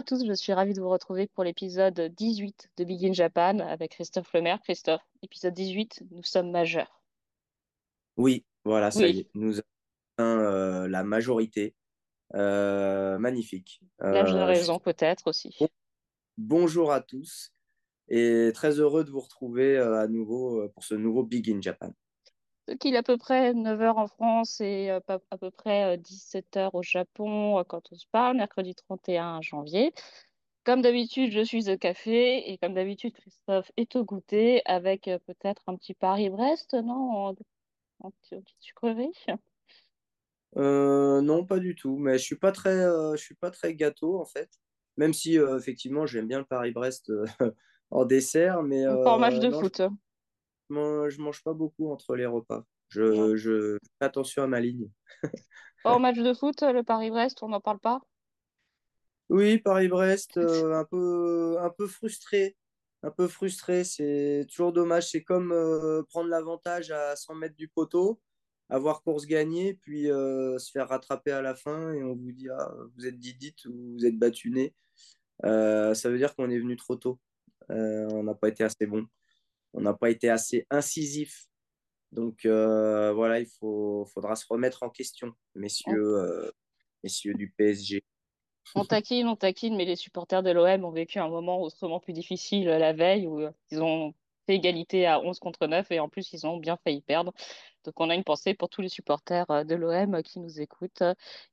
À tous, je suis ravie de vous retrouver pour l'épisode 18 de Big in Japan avec Christophe Lemaire. Christophe, épisode 18, nous sommes majeurs. Oui, voilà, ça y est, nous avons euh, la majorité. Euh, magnifique. l'âge de Euh, raison peut-être bon- aussi. bonjour à tous et très heureux de vous retrouver à nouveau pour ce nouveau Big in Japan. Qu'il est à peu près 9 heures en France et euh, à peu près 17 heures au Japon euh, quand on se parle, mercredi 31 janvier. Comme d'habitude, je suis au café et comme d'habitude, Christophe est au goûter avec euh, peut-être un petit Paris-Brest, non? En, petite sucrerie. Euh, non, pas du tout, mais je suis pas très, euh, je suis pas très gâteau en fait, même si euh, effectivement j'aime bien le Paris-Brest euh, en dessert, mais en match euh, de non, je foot. Mange, je mange pas beaucoup entre les repas. Je, je fais attention à ma ligne. Pas en match de foot, le Paris-Brest, on n'en parle pas? Oui, Paris-Brest, euh, un peu, un peu frustré. Un peu frustré, c'est toujours dommage. C'est comme euh, prendre l'avantage à 100 mètres du poteau, avoir course gagnée, puis euh, se faire rattraper à la fin et on vous dit ah, vous êtes didite ou vous êtes battuné. Euh, ça veut dire qu'on est venu trop tôt. Euh, on n'a pas été assez bon. On n'a pas été assez incisif. Donc euh, voilà, il faut, faudra se remettre en question, On, messieurs, euh, messieurs du PSG. on taquine, on taquine, mais les supporters de l'OM ont vécu un moment autrement plus difficile euh, la veille où ils ont fait égalité à 11 contre 9 et en plus ils ont bien failli perdre. Donc on a une pensée pour tous les supporters de l'OM qui nous écoutent.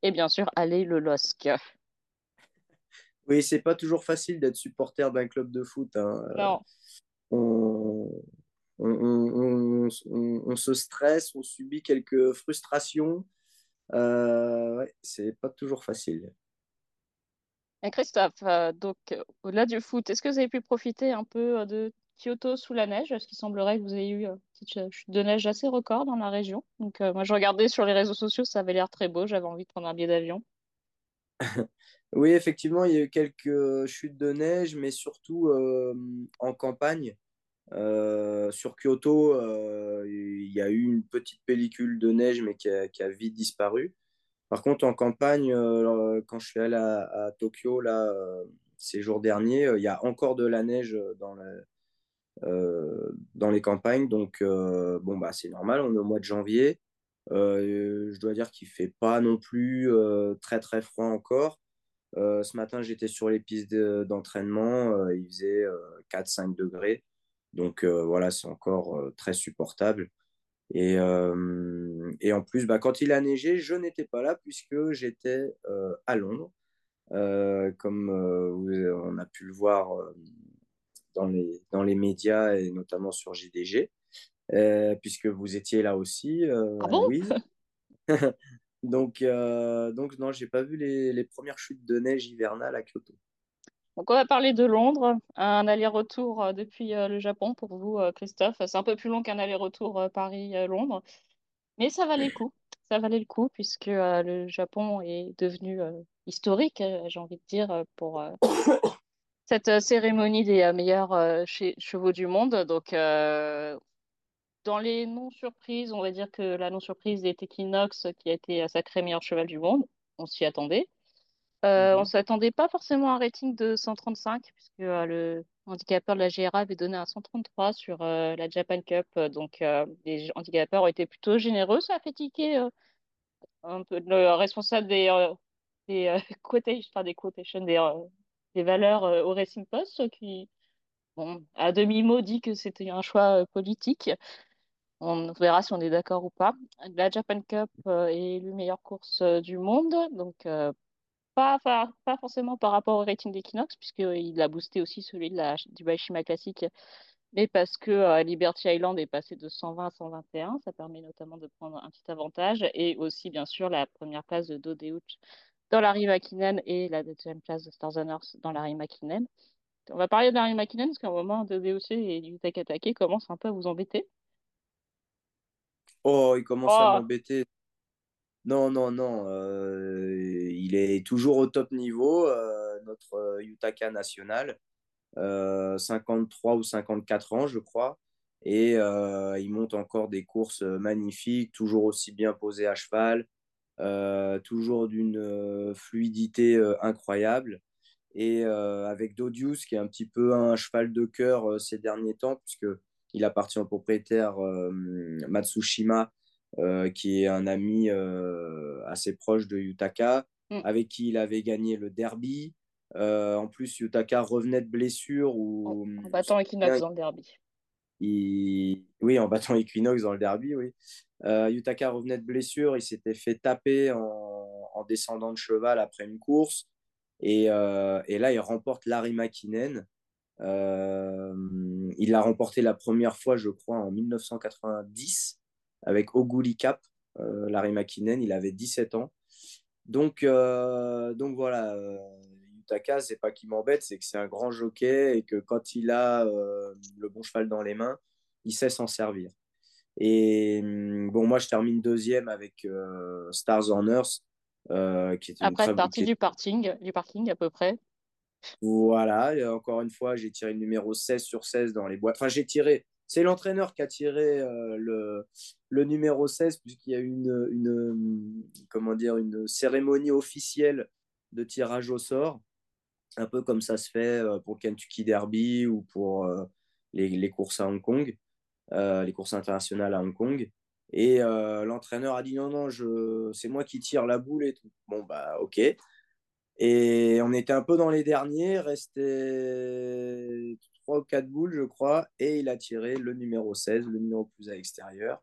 Et bien sûr, allez le LOSC. Oui, c'est pas toujours facile d'être supporter d'un club de foot. hein. Non, On, on, on- se stresse, on subit quelques frustrations. Euh, ouais, c'est pas toujours facile. Et Christophe, euh, donc au-delà du foot, est-ce que vous avez pu profiter un peu euh, de Kyoto sous la neige? Parce qu'il semblerait que vous ayez eu une petite ch- chute de neige assez record dans la région. Donc euh, moi je regardais sur les réseaux sociaux, ça avait l'air très beau, j'avais envie de prendre un billet d'avion. Oui, effectivement, il y a eu quelques chutes de neige, mais surtout en campagne. Euh, sur Kyoto, euh, il y a eu une petite pellicule de neige, mais qui a, vite disparu. Par contre, en campagne, euh, quand je suis allé à, Tokyo là, ces jours derniers, il y a encore de la neige dans, les campagnes. Donc, bon, bah, c'est normal, on est au mois de janvier. Je dois dire qu'il fait pas non plus très très froid encore. Ce matin, j'étais sur les pistes de- d'entraînement, il faisait euh, 4-5 degrés. Donc euh, voilà, c'est encore euh, très supportable. Et, euh, et en plus, bah, quand il a neigé, je n'étais pas là puisque j'étais à Londres, comme on a pu le voir dans les, dans les médias et notamment sur JDG, euh, puisque vous étiez là aussi, euh, Ah bon? Louise. Donc, euh, donc non, j'ai pas vu les, les premières chutes de neige hivernales à Kyoto. Donc, on va parler de Londres, un aller-retour euh, depuis euh, le Japon pour vous, euh, Christophe. C'est un peu plus long qu'un aller-retour Paris-Londres, mais ça valait le coup. Ça valait le coup puisque le Japon est devenu historique, j'ai envie de dire, pour cette cérémonie des meilleurs che- chevaux du monde. Donc, dans les non-surprises, on va dire que la non-surprise est Equinox qui a été sacré meilleur cheval du monde. On s'y attendait. Euh, on Mhm. s'attendait pas forcément à un rating de 135, puisque euh, le handicapeur de la GRA avait donné un 133 sur euh, la Japan Cup. Donc, les handicapeurs ont été plutôt généreux. Ça a fait tiquer un peu le responsable des, des, quotations, enfin, des quotations, des, des valeurs au Racing Post, qui, bon, à demi-mot, dit que c'était un choix politique. On verra si on est d'accord ou pas. La Japan Cup est élue meilleure course du monde. Donc, pas, pas, pas forcément par rapport au rating d'Equinox, puisqu'il a boosté aussi celui de la, du Baishima Classic, mais parce que euh, Liberty Island est passé de 120 à 121. Ça permet notamment de prendre un petit avantage. Et aussi, bien sûr, la première place de Dodeuch dans la Makinen et la deuxième place de Stars and Earth dans la Makinen. On va parler de la Makinen parce qu'à un moment, Dodeuch et Yuta Katake commencent un peu à vous embêter. Oh, il commence à Oh, m'embêter. Non, non, non. euh, il est toujours au top niveau, euh, notre Yutaka national. Euh, 53 ou 54 ans, je crois. Et il monte encore des courses magnifiques, toujours aussi bien posé à cheval, toujours d'une fluidité incroyable. et avec Dodius, qui est un petit peu un cheval de cœur ces derniers temps, puisqu'il appartient au propriétaire Matsushima, qui est un ami assez proche de Yutaka, mm. avec qui il avait gagné le derby. en plus, Yutaka revenait de blessure. Ou... En, battant Equinox dans le derby. Oui, en battant Equinox dans le derby, oui. Yutaka revenait de blessure, il s'était fait taper en descendant de cheval après une course. Et, euh, et, là, il remporte Larry. Euh, il l'a remporté la première fois, je crois, en 1990 avec Oguli Cap. Euh, Larry McKinnon, il avait 17 ans. Donc, donc voilà, Yutaka, c'est pas qu'il m'embête, c'est que c'est un grand jockey et que quand il a le bon cheval dans les mains, il sait s'en servir. Et bon, moi, je termine deuxième avec Stars on Earth. Euh, qui Après, partie du parking, du parking à peu près. Voilà, et encore une fois, j'ai tiré le numéro 16 sur 16 dans les boîtes. Enfin, j'ai tiré, c'est l'entraîneur qui a tiré euh, le, numéro 16, puisqu'il y a eu une, comment dire, une cérémonie officielle de tirage au sort, un peu comme ça se fait euh, pour Kentucky Derby ou pour les, les, courses à Hong Kong, les courses internationales à Hong Kong. Et euh, l'entraîneur a dit non, non, c'est moi qui tire la boule et tout. Bon, bah, ok. Et on était un peu dans les derniers, restait 3 ou 4 boules, je crois, et il a tiré le numéro 16, le numéro plus à l'extérieur.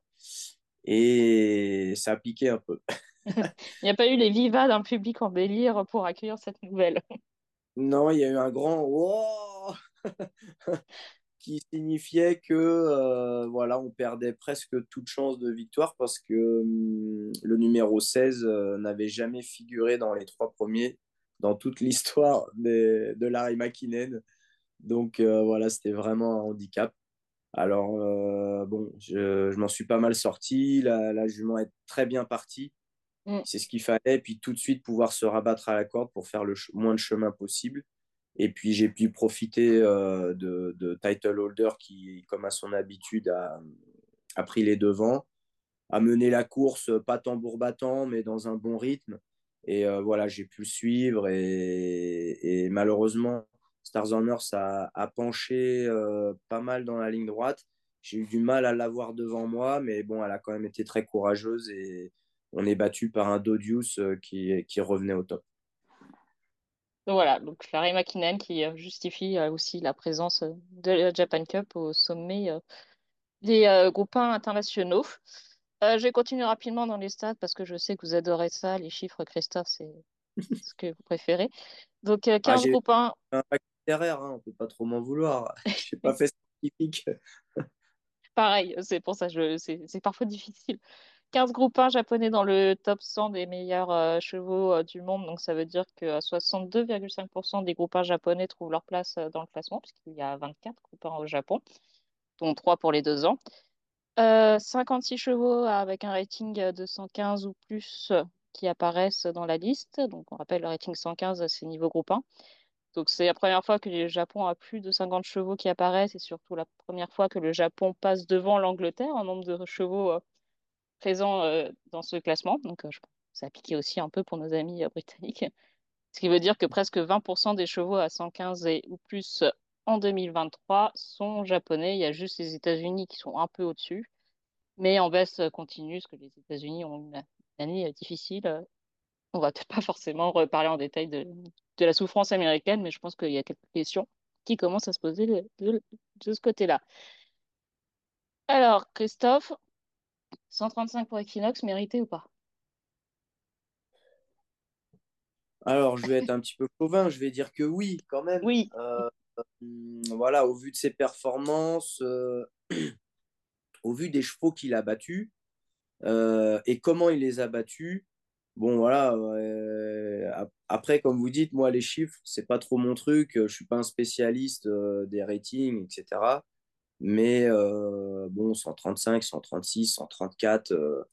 Et ça a piqué un peu. il n'y a pas eu les vivas d'un public en délire pour accueillir cette nouvelle. Non, il y a eu un grand wow qui signifiait que euh, voilà, on perdait presque toute chance de victoire parce que hum, le numéro 16 euh, n'avait jamais figuré dans les trois premiers dans toute l'histoire de, de Larry McKinnon. Donc euh, voilà, c'était vraiment un handicap. Alors bon, je, je m'en suis pas mal sorti. La, la, jument est très bien partie. Mm. C'est ce qu'il fallait. Puis tout de suite pouvoir se rabattre à la corde pour faire le moins de chemin possible. Et puis j'ai pu profiter euh, de, de, title holder qui, comme à son habitude, a, a, pris les devants, a mené la course pas tambour battant, mais dans un bon rythme. Et euh, voilà, j'ai pu suivre. Et, et malheureusement, Stars on Earth a, a penché euh, pas mal dans la ligne droite. J'ai eu du mal à l'avoir devant moi, mais bon, elle a quand même été très courageuse et on est battu par un Dodius qui, qui revenait au top. Donc voilà, donc Larry McKinnon qui euh, justifie euh, aussi la présence euh, de la Japan Cup au sommet des groupes internationaux. je vais continuer rapidement dans les stats parce que je sais que vous adorez ça, les chiffres, Christophe, c'est ce que vous préférez. Donc 15 ah, groupes 1. Littéraire, hein, on peut pas trop m'en vouloir. Je n'ai pas fait scientifique. Pareil, c'est pour ça, c'est parfois difficile. 15 groupes 1 japonais dans le top 100 des meilleurs euh, chevaux euh, du monde. Donc, ça veut dire que 62,5% des groupes 1 japonais trouvent leur place euh, dans le classement, puisqu'il y a 24 groupes 1 au Japon, dont 3 pour les 2 ans. 56 chevaux avec un rating de 115 ou plus qui apparaissent dans la liste. Donc, on rappelle le rating 115, c'est niveau groupe 1. Donc, c'est la première fois que le Japon a plus de 50 chevaux qui apparaissent et surtout la première fois que le Japon passe devant l'Angleterre en nombre de chevaux présent euh, dans ce classement. Donc, euh, je ça a aussi un peu pour nos amis euh, britanniques. Ce qui veut dire que presque 20% des chevaux à 115 et, ou plus en 2023 sont japonais. Il y a juste les États-Unis qui sont un peu au-dessus, mais en baisse continue, parce que les États-Unis ont une, année difficile. On va peut-être pas forcément reparler en détail de, de, la souffrance américaine, mais je pense qu'il y a quelques questions qui commencent à se poser de, de, de ce côté-là. Alors, Christophe, 135 pour Equinox, mérité ou pas? Alors, je vais être un petit peu chauvin, je vais dire que oui, quand même. Oui. Euh, voilà, au vu de ses performances, euh, au vu des chevaux qu'il a battus euh, et comment il les a battus, bon, voilà. après, comme vous dites, moi, les chiffres, c'est pas trop mon truc. Je suis pas un spécialiste des ratings, etc. Mais euh, bon, 135, 136, 134,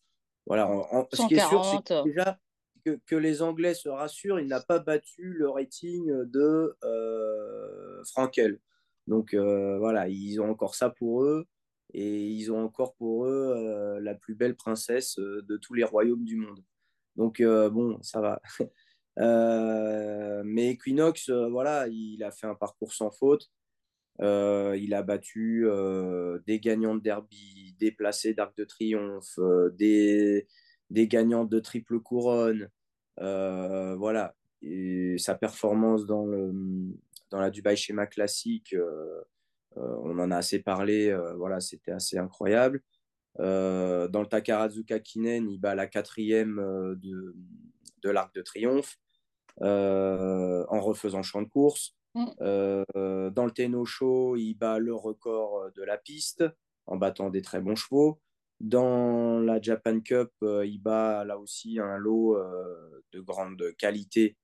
voilà. ce qui est sûr, c'est déjà que, que, les Anglais se rassurent, il n'a pas battu le rating de euh, Frankel. Donc euh, voilà, ils ont encore ça pour eux et ils ont encore pour eux euh, la plus belle princesse de tous les royaumes du monde. Donc bon, ça va. mais Equinox, voilà, il a fait un parcours sans faute. il a battu des gagnants de derby, des placés d'Arc de Triomphe, des, gagnantes de triple couronne. voilà. Sa performance dans, la Dubai Schéma classique, on en a assez parlé. voilà, c'était assez incroyable. Dans le Takarazuka Kinen, il bat la quatrième de, de l'Arc de Triomphe en refaisant champ de course. Mm. dans le Tenno Show, il bat le record de la piste en battant des très bons chevaux. Dans la Japan Cup, euh, il bat là aussi un lot euh, de grande qualité.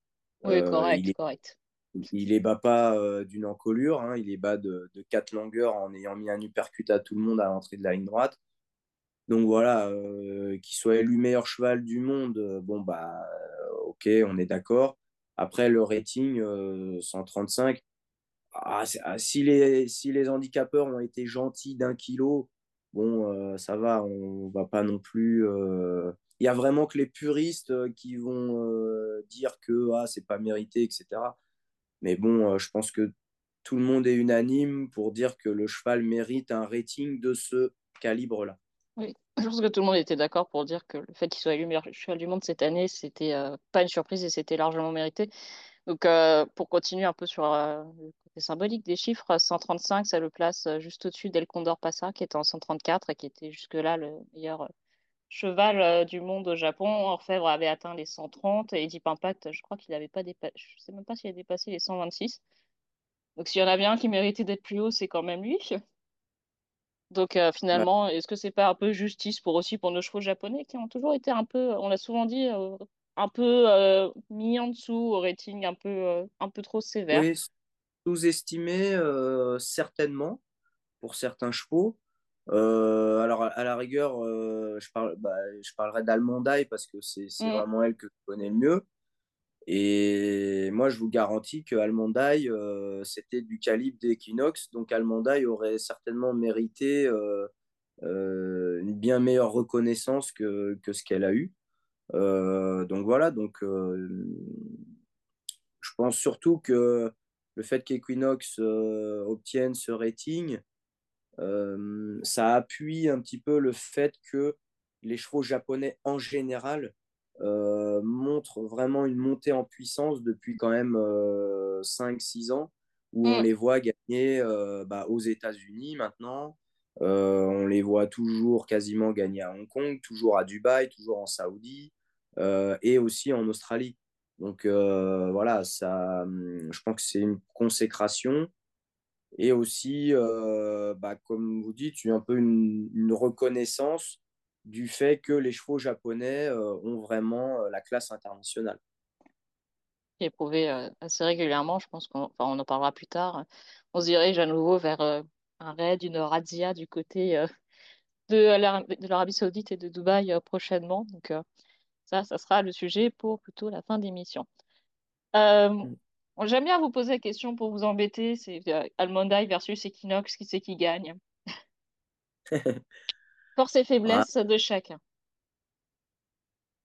Oui, euh, correct, il correct. Il les bat pas d'une encolure, hein, il les bat de, de, quatre longueurs en ayant mis un uppercut à tout le monde à l'entrée de la ligne droite. Donc voilà, qu'il soit élu meilleur cheval du monde, bon bah ok, on est d'accord. Après le rating 135, ah, ah, si, les, si handicapeurs ont été gentils d'un kilo, bon, euh, ça va, on va pas non plus. Euh, il y a vraiment que les puristes euh, qui vont dire que ah, c'est pas mérité, etc. Mais bon, je pense que tout le monde est unanime pour dire que le cheval mérite un rating de ce calibre-là. Oui, je pense que tout le monde était d'accord pour dire que le fait qu'il soit élu meilleur cheval du monde cette année, c'était pas une surprise et c'était largement mérité. Donc, pour continuer un peu sur le symbolique des chiffres, 135, ça le place euh, juste au-dessus d'El Condor Passa, qui était en 134 et qui était jusque-là le meilleur euh, cheval euh, du monde au Japon. Orfèvre avait atteint les 130 et Deep Impact, je crois qu'il n'avait pas dépassé, je sais même pas s'il a dépassé les 126. Donc s'il y en a bien qui méritait d'être plus haut, c'est quand même lui. Donc finalement, est-ce que c'est pas un peu justice pour aussi pour nos chevaux japonais qui ont toujours été un peu, on l'a souvent dit, un peu mis en dessous au rating un peu, un peu trop sévère? Sous-estimé euh, certainement pour certains chevaux. Euh, alors, à la rigueur, euh, je, parle, bah, je parlerai d'Almondaï parce que c'est mm. vraiment elle que je connais le mieux. Et moi, je vous garantis que Almondaï, c'était du calibre d'Equinox. Donc, Almondaï aurait certainement mérité une bien meilleure reconnaissance que, que ce qu'elle a eu. donc, voilà. Donc, je pense surtout que le fait qu'Equinox euh, obtienne ce rating, euh, ça appuie un petit peu le fait que les chevaux japonais en général euh, montrent vraiment une montée en puissance depuis quand même 5-6 ans, où on mm. les voit gagner bah, aux États-Unis maintenant. on les voit toujours quasiment gagner à Hong Kong, toujours à Dubaï, toujours en Saoudi et aussi en Australie. Donc euh, voilà, ça, hum, je pense que c'est une consécration et aussi, euh, bah, comme vous dites, un peu une, reconnaissance du fait que les chevaux japonais euh, ont vraiment la classe internationale. Éprouvé assez régulièrement, je pense qu'on on en parlera plus tard. On se dirige à nouveau vers un raid, une razzia du côté de l'Arabie Saoudite et de Dubaï prochainement. Donc, ça, ça sera le sujet pour plutôt la fin d'émission. Euh, mm. J'aime bien vous poser la question pour vous embêter. C'est euh, Almondaï versus Equinox, qui c'est qui gagne? Force et faiblesses de chacun.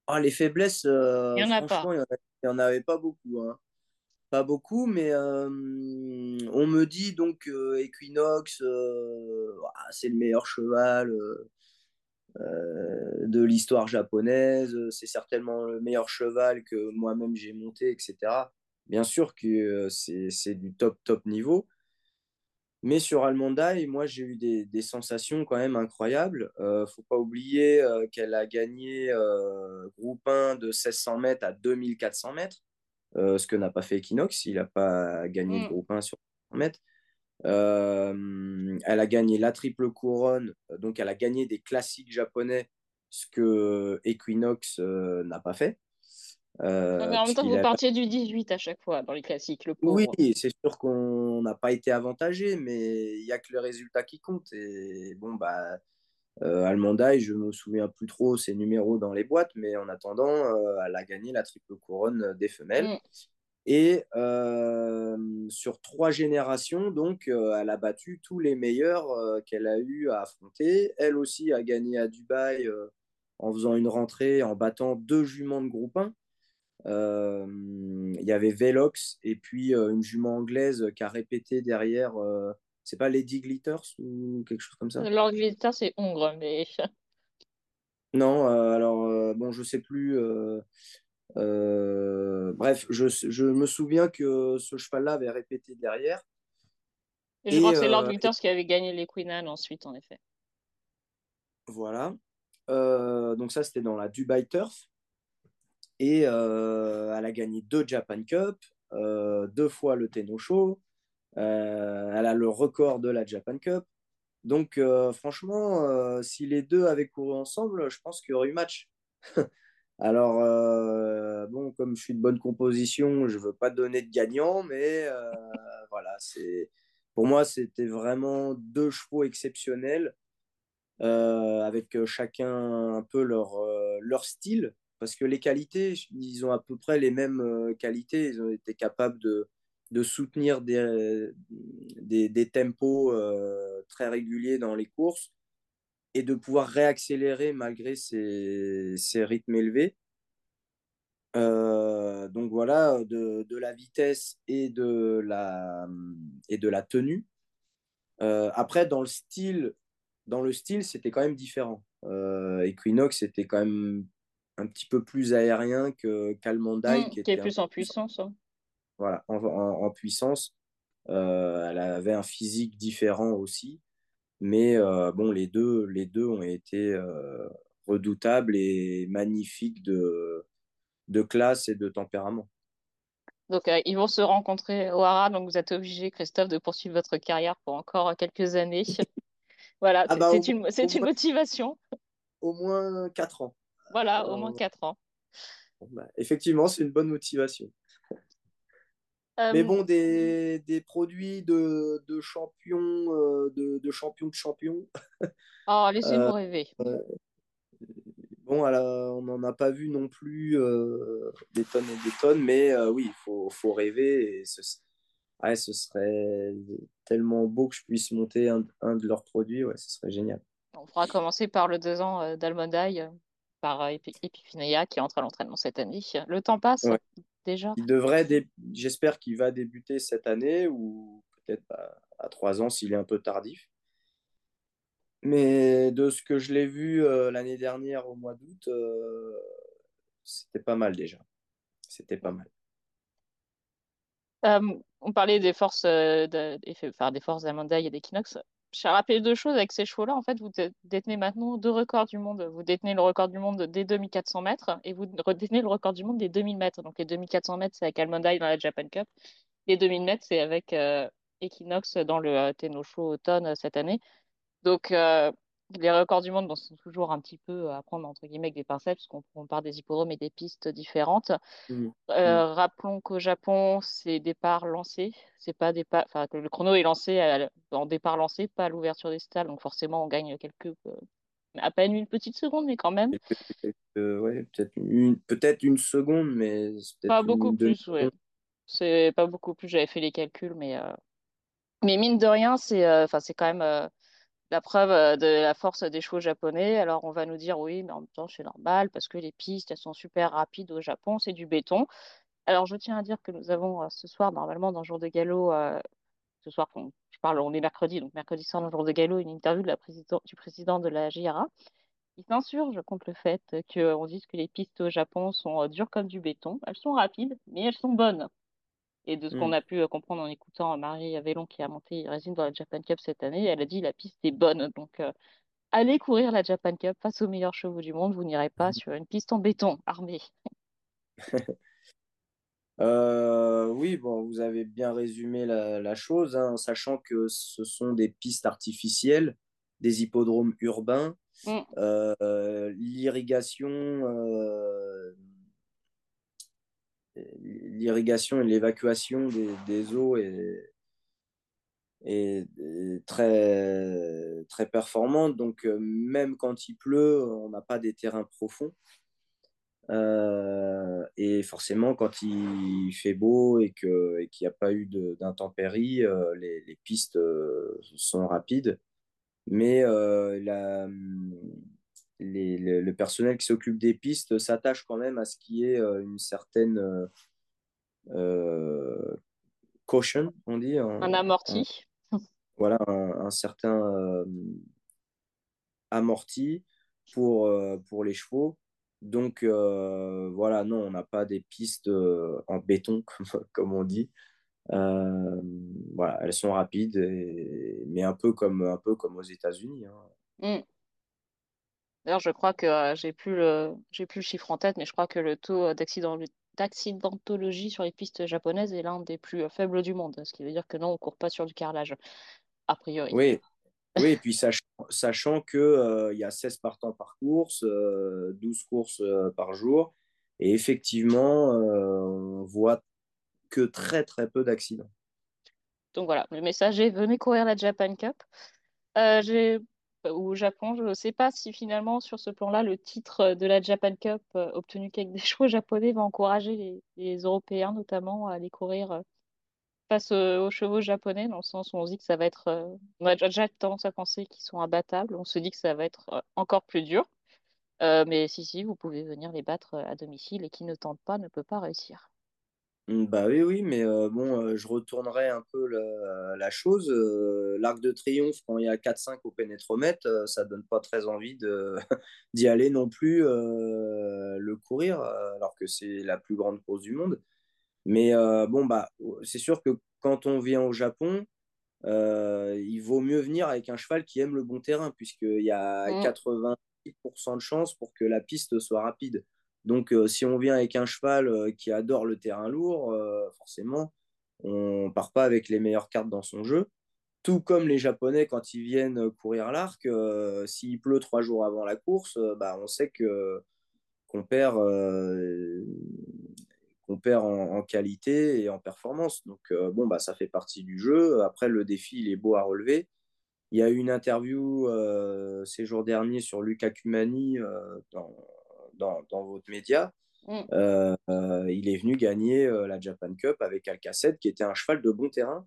Ah, les faiblesses, euh, il y en a franchement, il n'y en, avait pas beaucoup. Hein. Pas beaucoup, mais on me dit donc Equinox, ah, c'est le meilleur cheval. Euh, de l'histoire japonaise, c'est certainement le meilleur cheval que moi-même j'ai monté, etc. Bien sûr que euh, c'est du top, top niveau. Mais sur Almondaï, moi, j'ai eu des, des, sensations quand même incroyables. Euh, faut pas oublier euh, qu'elle a gagné groupe 1 de 1600 mètres à 2400 mètres, ce que n'a pas fait Equinox. Il n'a pas gagné mm. groupe 1 sur 100 mètres. Euh, elle a gagné la triple couronne, donc elle a gagné des classiques japonais, ce que Equinox euh, n'a pas fait. Euh, mais en même temps, vous partiez du 18 à chaque fois dans les classiques, le Oui, c'est sûr qu'on n'a pas été avantagé, mais il n'y a que le résultat qui compte. Et bon, bah, euh, Almondaï, je me souviens plus trop ses numéros dans les boîtes, mais en attendant, elle a gagné la triple couronne des femelles. Mm. Et euh, sur trois générations, donc, euh, elle a battu tous les meilleurs euh, qu'elle a eu à affronter. Elle aussi a gagné à Dubaï en faisant une rentrée, en battant deux juments de groupe 1. Il y avait Velox et puis une jument anglaise qui a répété derrière. c'est pas Lady Glitters ou quelque chose comme ça? Lord Glitter, c'est Hongre, mais. non, alors, bon, je sais plus. bref, je, je, me souviens que ce cheval-là avait répété derrière. Et je crois que c'est Lord Glitters qui avait gagné les Queen Anne ensuite, en effet. Voilà. donc ça, c'était dans la Dubai Turf. Et euh, elle a gagné deux Japan Cup, euh, deux fois le Tenno Show. Euh, elle a le record de la Japan Cup. Donc, franchement, si les deux avaient couru ensemble, je pense qu'il y aurait eu match. Alors, bon, comme je suis de bonne composition, je ne veux pas donner de gagnant, mais voilà, pour moi, c'était vraiment deux chevaux exceptionnels, avec chacun un peu leur style parce que les qualités, ils ont à peu près les mêmes euh, qualités. Ils ont été capables de, soutenir des, des tempos euh, très réguliers dans les courses et de pouvoir réaccélérer malgré ces, rythmes élevés. Euh, donc voilà, de, la vitesse et de la, et de la tenue. après, dans le style, dans le style, c'était quand même différent. Equinox était quand même un petit peu plus aérien que Calmandai. Mmh, qui, était est plus en puissance. Hein. Voilà, en, puissance. Euh, elle avait un physique différent aussi. Mais euh, bon, les deux, les deux ont été euh, redoutables et magnifiques de, de classe et de tempérament. Donc, ils vont se rencontrer au Hara. Donc, vous êtes obligé, Christophe, de poursuivre votre carrière pour encore quelques années. voilà, ah bah, c'est une, une motivation. Au moins quatre ans. Voilà, au moins 4 ans. Bah, effectivement, c'est une bonne motivation. Mais bon, des, des produits de, de champions, euh, de, de, champions de champions. Oh, laissez-nous euh, rêver. bon, on n'en a pas vu non plus euh, des tonnes et des tonnes, mais oui, il faut, faut, rêver. Et ce, ce serait tellement beau que je puisse monter un, un de leurs produits. Ouais, ce serait génial. On pourra commencer par le 2 ans d'Almondaï par euh, Epiphinia qui entre à l'entraînement cette année. Le temps passe déjà. Il devrait, j'espère qu'il va débuter cette année ou peut-être à, trois ans s'il est un peu tardif. Mais de ce que je l'ai vu euh, l'année dernière au mois d'août, euh, c'était pas mal déjà. C'était pas mal. on parlait des forces, de, enfin, des forces d'Amanda et d'Equinox j'ai rappelé deux choses avec ces chevaux-là. En fait, vous détenez maintenant deux records du monde. Vous détenez le record du monde des 2400 mètres et vous détenez le record du monde des 2000 mètres. Donc, les 2400 mètres, c'est avec Almondai dans la Japan Cup. Les 2000 mètres, c'est avec euh, Equinox dans le euh, Show automne euh, cette année. Donc, les records du monde bon, sont toujours un petit peu à prendre entre guillemets avec des pincettes, parce qu'on part des hippodromes et des pistes différentes. Mmh. Euh, mmh. Rappelons qu'au Japon, c'est départ lancé, c'est pas départ, enfin le chrono est lancé en départ lancé, pas à l'ouverture des stalles, donc forcément on gagne quelques, euh, à peine une petite seconde, mais quand même. Euh, ouais, peut-être une, peut-être une seconde, mais pas beaucoup plus, ouais. C'est pas beaucoup plus. J'avais fait les calculs, mais mais mine de rien, c'est, enfin c'est quand même la preuve euh, de la force des chevaux japonais. Alors, on va nous dire oui, mais en même temps, c'est normal parce que les pistes, elles sont super rapides au Japon, c'est du béton. Alors, je tiens à dire que nous avons euh, ce soir, normalement, dans Jour de Galop, euh, ce soir, je parle, on est mercredi, donc mercredi soir, dans Jour de Galop, une interview de la du président de la JRA. Il s'insurge contre le fait qu'on dise que les pistes au Japon sont dures comme du béton. Elles sont rapides, mais elles sont bonnes. Et de ce qu'on mm. a pu euh, comprendre en écoutant Marie Avellon qui a monté résine dans la Japan Cup cette année, elle a dit la piste est bonne. Donc euh, allez courir la Japan Cup face aux meilleurs chevaux du monde, vous n'irez pas mm. sur une piste en béton armée. Euh, oui, bon, vous avez bien résumé la, chose, hein, sachant que ce sont des pistes artificielles, des hippodromes urbains. Mm. L'irrigation l'irrigation et l'évacuation des, eaux est, très, très performante. Donc, euh, même quand il pleut, on n'a pas des terrains profonds. Euh, et forcément, quand il fait beau et qu'il n'y a pas eu d'intempéries, euh, les, pistes sont rapides. Mais la, le personnel qui s'occupe des pistes s'attache quand même à ce qui est euh, une certaine, euh, caution, on dit. Un amorti. voilà, un, certain amorti pour, pour les chevaux. Donc voilà, non, on n'a pas des pistes en béton, comme, on dit. voilà, elles sont rapides, mais un peu comme, un peu comme aux États-Unis. Hein. Mm. D'ailleurs, je crois que euh, j'ai plus le j'ai plus le chiffre en tête, mais je crois que le taux d'accident d'accidentologie sur les pistes japonaises est l'un des plus faibles du monde, ce qui veut dire que non, on court pas sur du carrelage, a priori. Oui, oui et puis sachant, sachant qu'il il y a 16 partants par course, 12 courses par jour, et effectivement, on voit que très très peu d'accidents. Donc voilà, le message est venez courir la Japan Cup. j'ai au Japon. Je ne sais pas si finalement, sur ce plan-là, le titre de la Japan Cup euh, obtenu qu'avec des chevaux japonais va encourager les, Européens notamment à aller courir euh, face aux chevaux japonais, dans le sens où on se dit que ça va être. Euh, on a déjà tendance à penser qu'ils sont imbattables. On se dit que ça va être encore plus dur. mais si, si, vous pouvez venir les battre à domicile et qui ne tente pas ne peut pas réussir. Mmh, bah oui, oui, mais euh, bon, euh, je retournerai un peu la, chose. Euh, L'Arc de Triomphe, quand il y a 4-5 au pénétromètre, ça donne pas très envie d'y aller non plus le courir, alors que c'est la plus grande course du monde. Mais bon, bah, c'est sûr que quand on vient au Japon, il vaut mieux venir avec un cheval qui aime le bon terrain, puisqu'il y a 88% mmh. de chances pour que la piste soit rapide. Donc, euh, si on vient avec un cheval euh, qui adore le terrain lourd, euh, forcément, on part pas avec les meilleures cartes dans son jeu. Tout comme les Japonais, quand ils viennent courir l'arc, s'il pleut trois jours avant la course, bah, on sait que qu'on perd, qu'on perd en, qualité et en performance. Donc, bon, bah, ça fait partie du jeu. Après, le défi, il est beau à relever. Il y a eu une interview ces jours derniers sur Luca Cumani dans, dans, votre média. Mm. Euh, il est venu gagner euh, la Japan Cup avec Alcacet, qui était un cheval de bon terrain.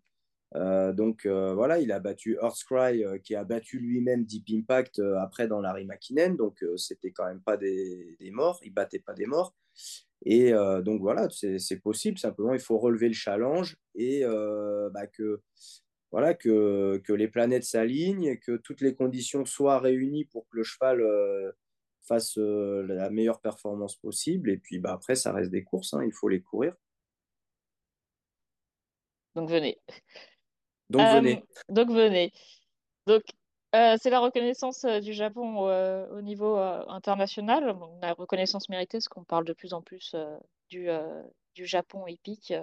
Euh, donc voilà, il a battu Earthcry, qui a battu lui-même Deep Impact après dans Larry McKinnon. Donc c'était quand même pas des, des, morts, il battait pas des morts. Et donc voilà, c'est possible. Simplement, il faut relever le challenge et bah, que voilà que, que les planètes s'alignent, que toutes les conditions soient réunies pour que le cheval fasse euh, la meilleure performance possible. Et puis bah, après, ça reste des courses, hein, il faut les courir. Donc venez. Donc venez. Euh, donc venez. Donc euh, c'est la reconnaissance du Japon au niveau international, la reconnaissance méritée, parce qu'on parle de plus en plus du, du Japon épique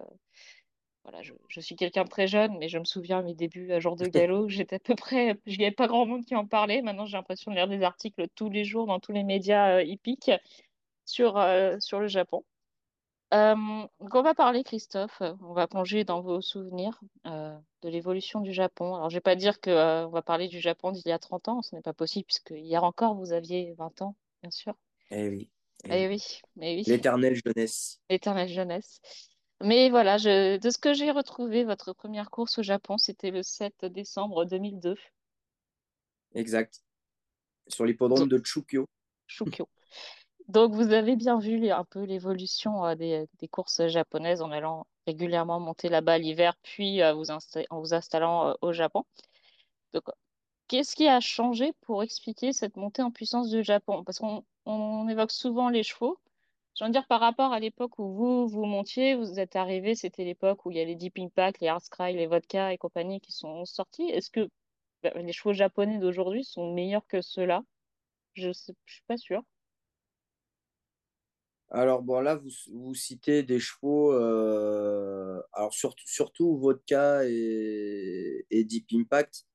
voilà, je, suis quelqu'un de très jeune, mais je me souviens à mes débuts à jour de galop, j'étais à peu près, il n'y avait pas grand monde qui en parlait. Maintenant, j'ai l'impression de lire des articles tous les jours dans tous les médias euh, hippiques sur, euh, sur le Japon. Euh, donc on va parler, Christophe, on va plonger dans vos souvenirs de l'évolution du Japon. Alors, je ne vais pas dire qu'on va parler du Japon d'il y a 30 ans, ce n'est pas possible, puisque hier encore, vous aviez 20 ans, bien sûr. Eh oui. Eh, oui. Eh oui. L'éternelle jeunesse. L'éternelle jeunesse. Mais voilà, je, de ce que j'ai retrouvé, votre première course au Japon, c'était le 7 décembre 2002. Exact. Sur l'hippodrome de Chukyo. Chukyo. Donc, vous avez bien vu un peu l'évolution euh, des, courses japonaises en allant régulièrement monter là-bas l'hiver, puis euh, vous en vous installant euh, au Japon. Donc, qu'est-ce qui a changé pour expliquer cette montée en puissance du Japon? Parce qu'on évoque souvent les chevaux, je veux dire, par rapport à l'époque où vous, vous montiez, vous êtes arrivé, c'était l'époque où il y a les Deep Impact, les Cry, les Vodka et compagnie qui sont sortis. Est-ce que bah, les chevaux japonais d'aujourd'hui sont meilleurs que ceux-là? Je ne suis pas sûre. Alors, bon, là, vous, vous citez des chevaux, euh, alors surtout, surtout Vodka et, Deep Impact.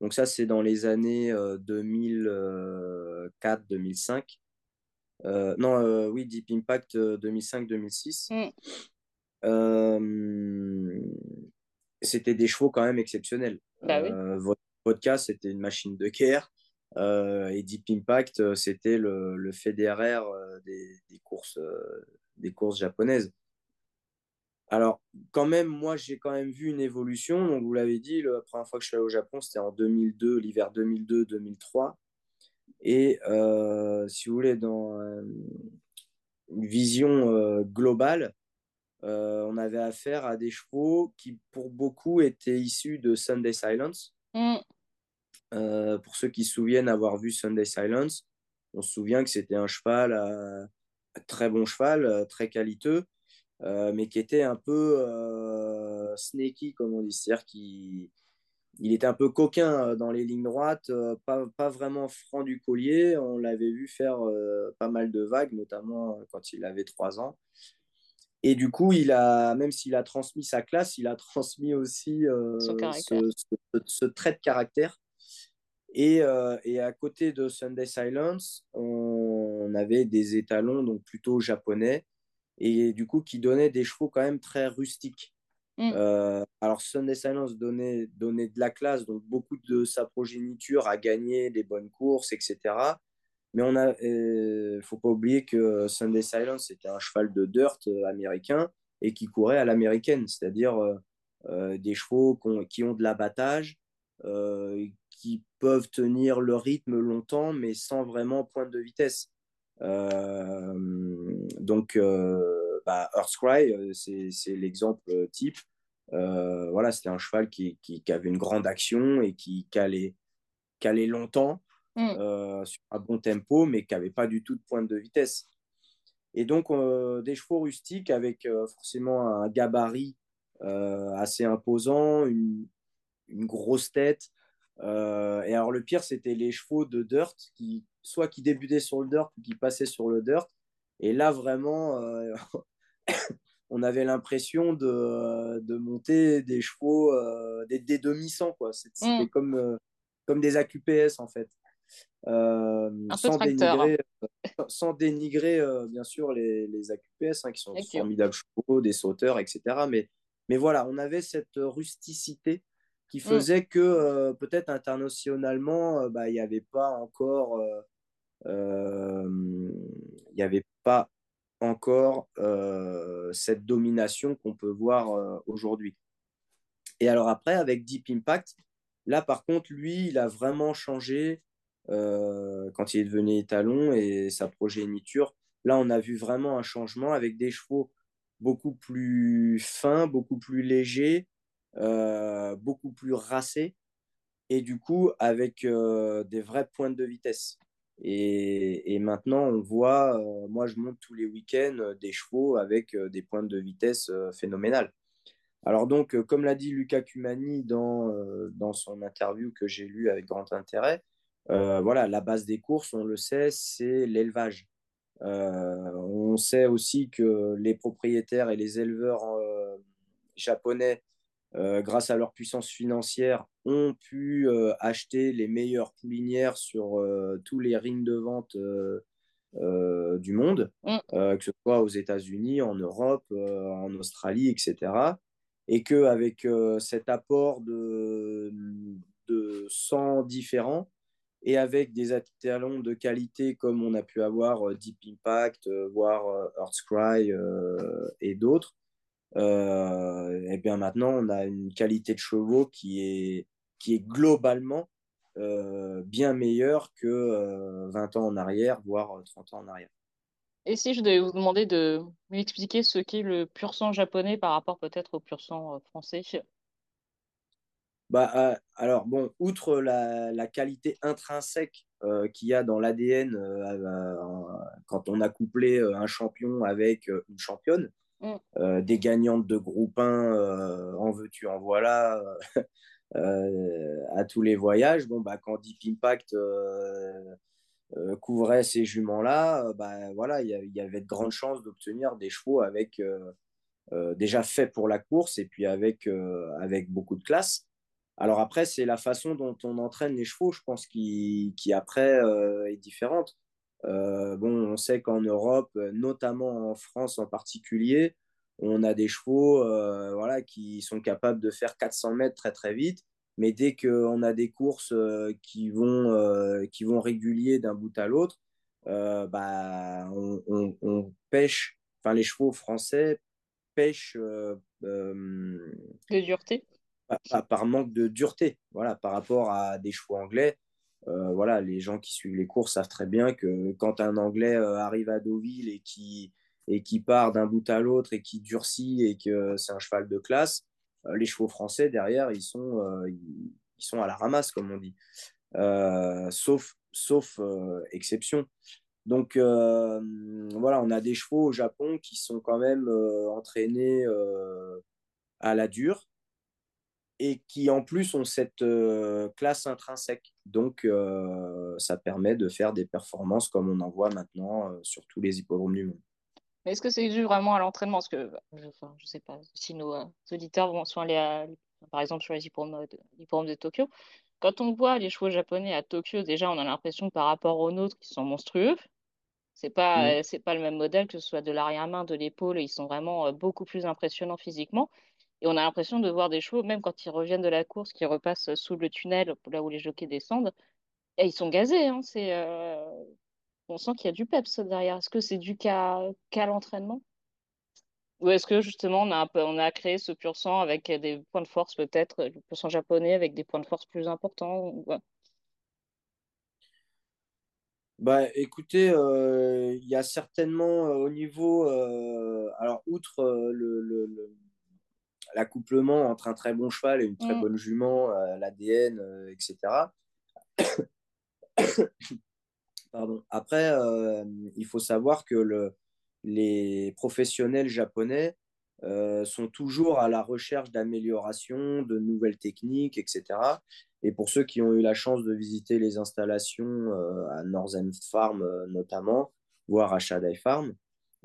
Donc, ça, c'est dans les années 2004-2005. Euh, euh, non, euh, oui, Deep Impact 2005-2006. Euh, mm. c'était des chevaux quand même exceptionnels. Bah Vodka, c'était une machine de guerre. et Deep Impact, c'était le, le Federer des, des, courses, des courses japonaises. Alors, quand même, moi, j'ai quand même vu une évolution. Donc, vous l'avez dit, la première fois que je suis allé au Japon, c'était en 2002, l'hiver 2002-2003. Et euh, si vous voulez, dans euh, une vision euh, globale, on avait affaire à des chevaux qui, pour beaucoup, étaient issus de Sunday Silence. Mm. pour ceux qui se souviennent avoir vu Sunday Silence, on se souvient que c'était un cheval, un très bon cheval, très qualiteux, mais qui était un peu sneaky, comme on dit, c'est-à-dire qu'il il était un peu coquin euh, dans les lignes droites, euh, pas, pas vraiment franc du collier. On l'avait vu faire euh, pas mal de vagues, notamment quand il avait trois ans. Et du coup, il a, même s'il a transmis sa classe, il a transmis aussi ce, ce, trait de caractère. Et, et, à côté de Sunday Silence, on, avait des étalons donc plutôt japonais et du coup qui donnaient des chevaux quand même très rustiques. Mm. Euh, alors, Sunday Silence donnait, donnait de la classe, donc beaucoup de sa progéniture a gagné des bonnes courses, etc. Mais on a, euh, faut pas oublier que Sunday Silence était un cheval de dirt euh, américain et qui courait à l'américaine, c'est-à-dire des chevaux qui ont de l'abattage, qui peuvent tenir le rythme longtemps, mais sans vraiment pointe de vitesse. donc, bah, Earthcry, euh, c'est l'exemple type. Euh, voilà, c'était un cheval qui, qui, avait une grande action et qui calait, calait longtemps mm. euh, sur un bon tempo, mais qui n'avait pas du tout de pointe de vitesse. Et donc, des chevaux rustiques avec forcément un gabarit assez imposant, une, une grosse tête. et alors, le pire, c'était les chevaux de dirt, qui, soit qui débutaient sur le dirt ou qui passaient sur le dirt. Et là, vraiment, on avait l'impression de, de, monter des chevaux, euh, des, des demi-cents, quoi. C'était mm. comme, euh, comme des AQPS, en fait. Euh, sans, dénigrer, sans, dénigrer, bien sûr, les, les AQPS, hein, qui sont formidables chevaux, des sauteurs, etc. Mais, mais voilà, on avait cette rusticité qui mm. faisait que peut-être internationalement, bah, il n'y avait pas encore... il n'y avait pas encore euh, cette domination qu'on peut voir euh, aujourd'hui. Et alors après, avec Deep Impact, là par contre, lui, il a vraiment changé euh, quand il est devenu étalon et sa progéniture. Là, on a vu vraiment un changement avec des chevaux beaucoup plus fins, beaucoup plus légers, beaucoup plus racés, et du coup avec des vraies pointes de vitesse. Et, maintenant, on voit, euh, moi je monte tous les week-ends euh, des chevaux avec euh, des pointes de vitesse phénoménales. Alors donc, comme l'a dit Lucas Cumani dans, dans son interview que j'ai lu avec grand intérêt, voilà, la base des courses, on le sait, c'est l'élevage. on sait aussi que les propriétaires et les éleveurs japonais euh, grâce à leur puissance financière, ont pu euh, acheter les meilleures poulinières sur euh, tous les rings de vente du monde, mm. que ce soit aux États-Unis, en Europe, en Australie, etc. Et qu'avec cet apport de, de sang différents, et avec des étalons de qualité comme on a pu avoir Deep Impact, voire Earthcry et d'autres, et bien maintenant, on a une qualité de chevaux qui est, qui est globalement euh, bien meilleure que 20 euh, ans en arrière, voire 30 ans en arrière. Et si je devais vous demander de m'expliquer ce qu'est le pur sang japonais par rapport peut-être au pur sang français? Bah, alors, bon, outre la, la qualité intrinsèque qu'il y a dans l'ADN quand on a couplé un champion avec une championne, Mm. Euh, des gagnantes de groupe 1, euh, en veux-tu, en voilà, euh, à tous les voyages. Bon, bah, quand Deep Impact couvrait ces juments-là, bah, voilà, il y, avait de grandes chances d'obtenir des chevaux avec, déjà faits pour la course et puis avec, avec beaucoup de classe. Alors après, c'est la façon dont on entraîne les chevaux, je pense, qui, qui après est différente. Euh, bon, on sait qu'en Europe, notamment en France en particulier, on a des chevaux euh, voilà, qui sont capables de faire 400 mètres très très vite. Mais dès qu'on a des courses euh, qui, vont, qui vont régulier d'un bout à l'autre, bah, on, pêche, enfin les chevaux français pêchent de dureté par, par, manque de dureté, voilà, par rapport à des chevaux anglais euh, voilà, les gens qui suivent les courses savent très bien que quand un Anglais euh, arrive à Deauville et qui, et qui part d'un bout à l'autre et qui durcit et que c'est un cheval de classe, les chevaux français derrière, ils sont, ils, sont à la ramasse, comme on dit. sauf sauf exception. Donc voilà, on a des chevaux au Japon qui sont quand même entraînés à la dure et qui en plus ont cette classe intrinsèque. Donc ça permet de faire des performances comme on en voit maintenant sur tous les hippodromes du monde. Mais est-ce que c'est dû vraiment à l'entraînement? Parce que je ne sais pas si nos auditeurs vont soit aller par exemple sur les hippodromes de Tokyo, quand on voit les chevaux japonais à Tokyo, déjà, on a l'impression par rapport aux nôtres qu'ils sont monstrueux. C'est pas, mm. c'est pas le même modèle, que ce soit de l'arrière-main, de l'épaule, ils sont vraiment euh, beaucoup plus impressionnants physiquement. Et on a l'impression de voir des chevaux, même quand ils reviennent de la course, qui repassent sous le tunnel, là où les jockeys descendent, et ils sont gazés. Hein, c'est, euh, On sent qu'il y a du peps derrière. Est-ce que c'est dû qu'à l'entraînement? Ou est-ce que justement on a, créé ce pur sang avec des points de force peut-être, le pur sang japonais avec des points de force plus importants Bah, écoutez, euh, il y a certainement euh, au niveau, alors outre le, l'accouplement entre un très bon cheval et une très mm. bonne jument, l'ADN, etc. Pardon. Après, il faut savoir que le, les professionnels japonais euh, sont toujours à la recherche d'amélioration, de nouvelles techniques, etc. Et pour ceux qui ont eu la chance de visiter les installations euh, à Northern Farm euh, notamment, voire à Shadai Farm,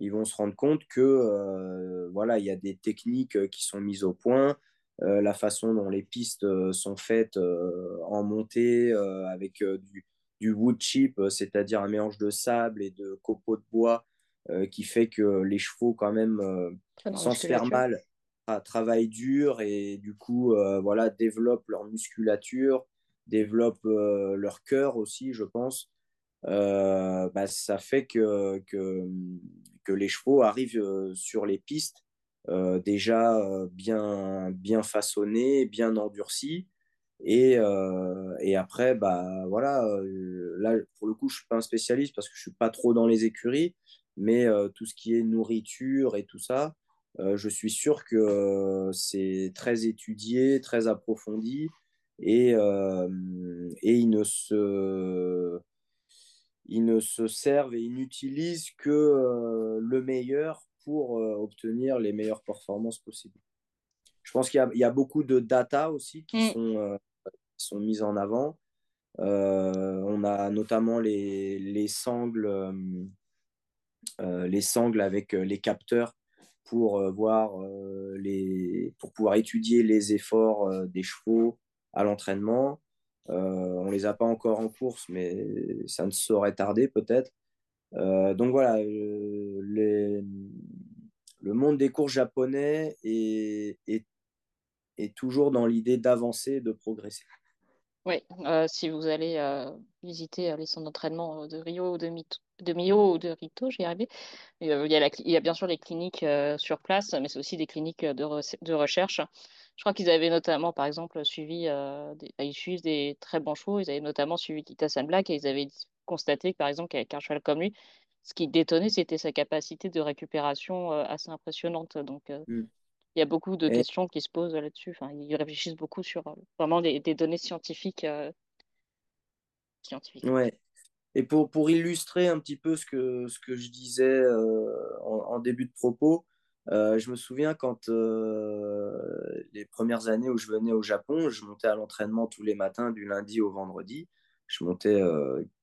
ils vont se rendre compte que voilà, il y a des techniques qui sont mises au point, la façon dont les pistes sont faites en montée avec du, du wood chip, c'est-à-dire un mélange de sable et de copeaux de bois euh, qui fait que les chevaux, quand même, euh, sans se faire mal, travaillent dur et du coup, euh, voilà, développent leur musculature, développent leur cœur aussi, je pense. Bah, ça fait que, que, que, les chevaux arrivent sur les pistes déjà bien, bien façonnés, bien endurcis. Et, et après, bah, voilà, là, pour le coup, je ne suis pas un spécialiste parce que je ne suis pas trop dans les écuries. Mais euh, tout ce qui est nourriture et tout ça, euh, je suis sûr que euh, c'est très étudié, très approfondi et, et ne se, ils ne se servent et ils n'utilisent que le meilleur pour obtenir les meilleures performances possibles. Je pense qu'il y, y, a beaucoup de data aussi qui, mm. sont, qui sont mises en avant. on a notamment les, les sangles euh, les sangles avec euh, les capteurs pour euh, voir les, pour pouvoir étudier les efforts des chevaux à l'entraînement. On les a pas encore en course, mais ça ne saurait tarder peut-être. donc voilà, le monde des courses japonais est, toujours dans l'idée d'avancer, de progresser. Oui, si vous allez visiter les centres d'entraînement de Rio de, de Mio ou de Rito, j'y arrivé. Il y, a bien sûr les cliniques sur place, mais c'est aussi des cliniques de recherche. Je crois qu'ils avaient notamment, par exemple, suivi, des, ils suivent des très bons chevaux. Ils avaient notamment suivi Tita Black et ils avaient constaté par exemple, qu'avec un cheval comme lui, ce qui détonnait, c'était sa capacité de récupération assez impressionnante. Donc, mmh. il y a beaucoup de questions qui se posent là-dessus. Enfin, ils réfléchissent beaucoup sur vraiment des, des données scientifiques. scientifiques. Ouais. Et pour, pour illustrer un petit peu ce que, ce que je disais euh, en, début de propos, euh, je me souviens quand euh, les premières années où je venais au Japon, je montais à l'entraînement tous les matins du lundi au vendredi. Je montais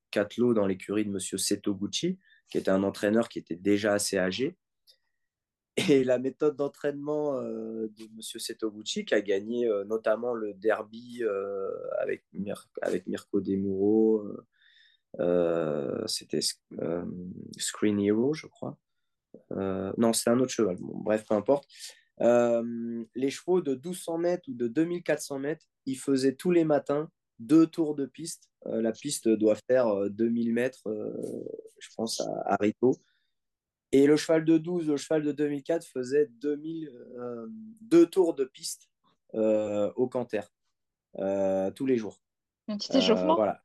quatre lots dans l'écurie de Monsieur Setoguchi, qui était un entraîneur qui était déjà assez âgé. Et la méthode d'entraînement de Monsieur Setoguchi, qui a gagné notamment le derby avec, Mirko Demuro, euh, c'était euh, Screen Hero, je crois. Euh, non, c'est un autre cheval. bref, peu importe. les chevaux de 1200 mètres ou de 2400 mètres, ils faisaient tous les matins deux tours de piste. la piste doit faire 2000 mètres, je pense, à, Rito. Et le cheval de 12, le cheval de 2004 faisait 2000, deux tours de piste au canter tous les jours. Un petit échauffement Voilà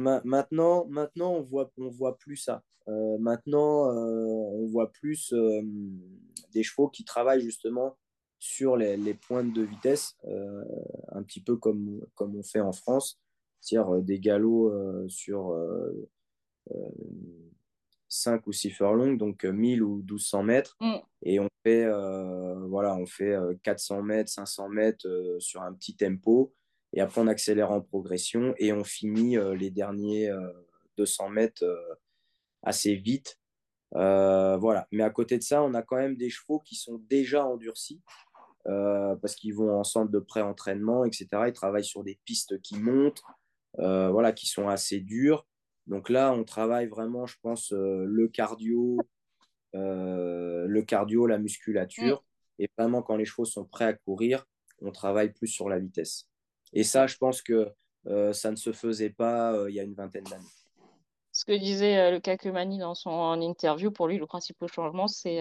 maintenant, maintenant, on voit, on voit plus ça. Euh, maintenant, on voit plus des chevaux qui travaillent justement sur les, les pointes de vitesse, un petit peu comme, comme on fait en France, c'est-à-dire des galops sur 5 ou 6 furlongs, donc 1000 ou 1200 mètres. Mm. Et on fait, voilà, on fait 400 mètres, 500 mètres sur un petit tempo. Et après, on accélère en progression et on finit les derniers 200 mètres assez vite. voilà. Mais à côté de ça, on a quand même des chevaux qui sont déjà endurcis. parce qu'ils vont en centre de pré-entraînement, etc. Ils travaillent sur des pistes qui montent, voilà, qui sont assez dures. Donc là, on travaille vraiment, je pense, euh, le cardio, euh, le cardio, la musculature. Et vraiment, quand les chevaux sont prêts à courir, on travaille plus sur la vitesse. Et ça, je pense que euh, ça ne se faisait pas il y a une vingtaine d'années. Ce que disait le Kakumani dans son interview, pour lui, le principal changement, c'est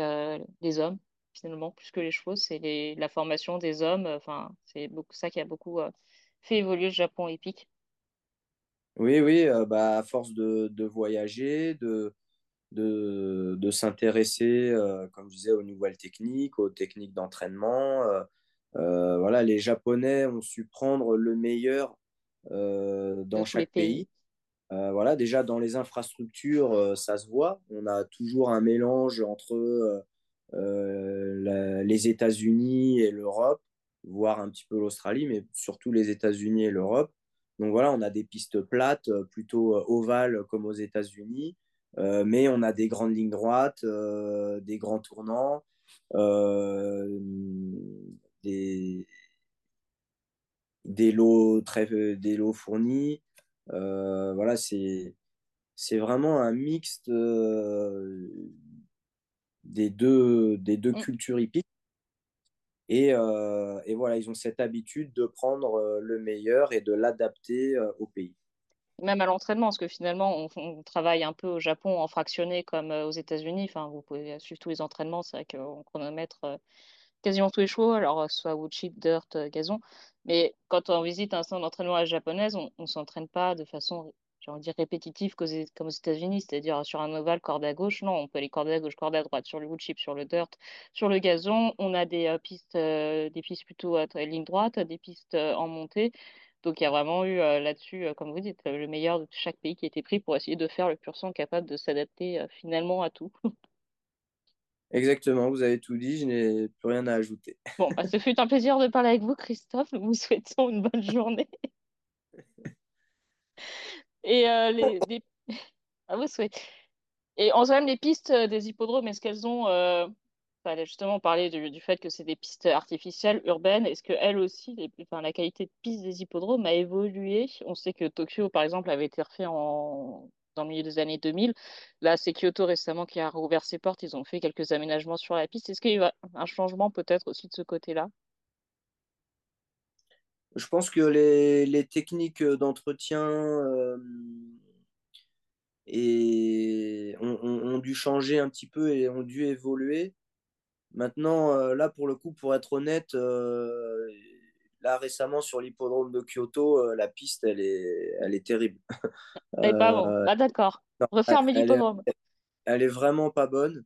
les hommes, finalement, plus que les chevaux, c'est la formation des hommes. Enfin, c'est ça qui a beaucoup fait évoluer le Japon épique. Oui, oui, euh, bah, à force de, de voyager, de, de, de s'intéresser, euh, comme je disais, aux nouvelles techniques, aux techniques d'entraînement. Euh, voilà, les Japonais ont su prendre le meilleur dans chaque pays. Voilà, déjà dans les infrastructures, ça se voit. On a toujours un mélange entre les États-Unis et l'Europe, voire un petit peu l'Australie, mais surtout les États-Unis et l'Europe. Donc voilà, on a des pistes plates, euh, plutôt euh, ovales comme aux États-Unis, euh, mais on a des grandes lignes droites, des grands tournants, des, lots très, des lots fournis. Voilà, c'est c'est vraiment un mixte des deux, des deux mm. cultures hippiques. Euh, et, voilà, ils ont cette habitude de prendre euh, le meilleur et de l'adapter euh, au pays. Même à l'entraînement, parce que finalement, on, travaille un peu au Japon en fractionné comme aux États-Unis. Enfin, vous pouvez suivre tous les entraînements. C'est vrai qu'on chronomètre quasiment tous les chevaux, alors soit wood chip, dirt, gazon. Mais quand on visite un centre d'entraînement à la japonaise, on ne s'entraîne pas de façon j'ai dire répétitif comme aux États-Unis, c'est-à-dire sur un ovale, corde à gauche. Non, on peut aller corde à gauche, corde à droite, sur le wood chip, sur le dirt, sur le gazon. On a des euh, pistes, euh, des pistes plutôt à ligne droite, des pistes euh, en montée. Donc il y a vraiment eu là-dessus, comme vous dites, le meilleur de chaque pays qui a été pris pour essayer de faire le pur sang capable de s'adapter finalement à tout. Exactement, vous avez tout dit, je n'ai plus rien à ajouter. Bon, bah, ce fut un plaisir de parler avec vous, Christophe. Nous vous souhaitons une bonne journée. Et euh, les. Et en même les pistes euh, des hippodromes, est-ce qu'elles ont. Euh... Fallait justement parler du, du fait que c'est des pistes artificielles, urbaines. Est-ce que elles aussi, les... enfin, la qualité de piste des hippodromes a évolué? On sait que Tokyo, par exemple, avait été refait en... dans le milieu des années 2000. Là, c'est Kyoto récemment qui a rouvert ses portes. Ils ont fait quelques aménagements sur la piste. Est-ce qu'il y a un changement peut-être aussi de ce côté-là? Je pense que les, techniques d'entretien euh, ont, dû changer un petit peu et ont dû évoluer. Maintenant, euh, là, pour le coup, pour être honnête, euh, là, récemment, sur l'hippodrome de Kyoto, la piste, elle est, elle est terrible. Elle pas bon. Ah, d'accord. Refermez l'hippodrome. Elle, est vraiment pas bonne.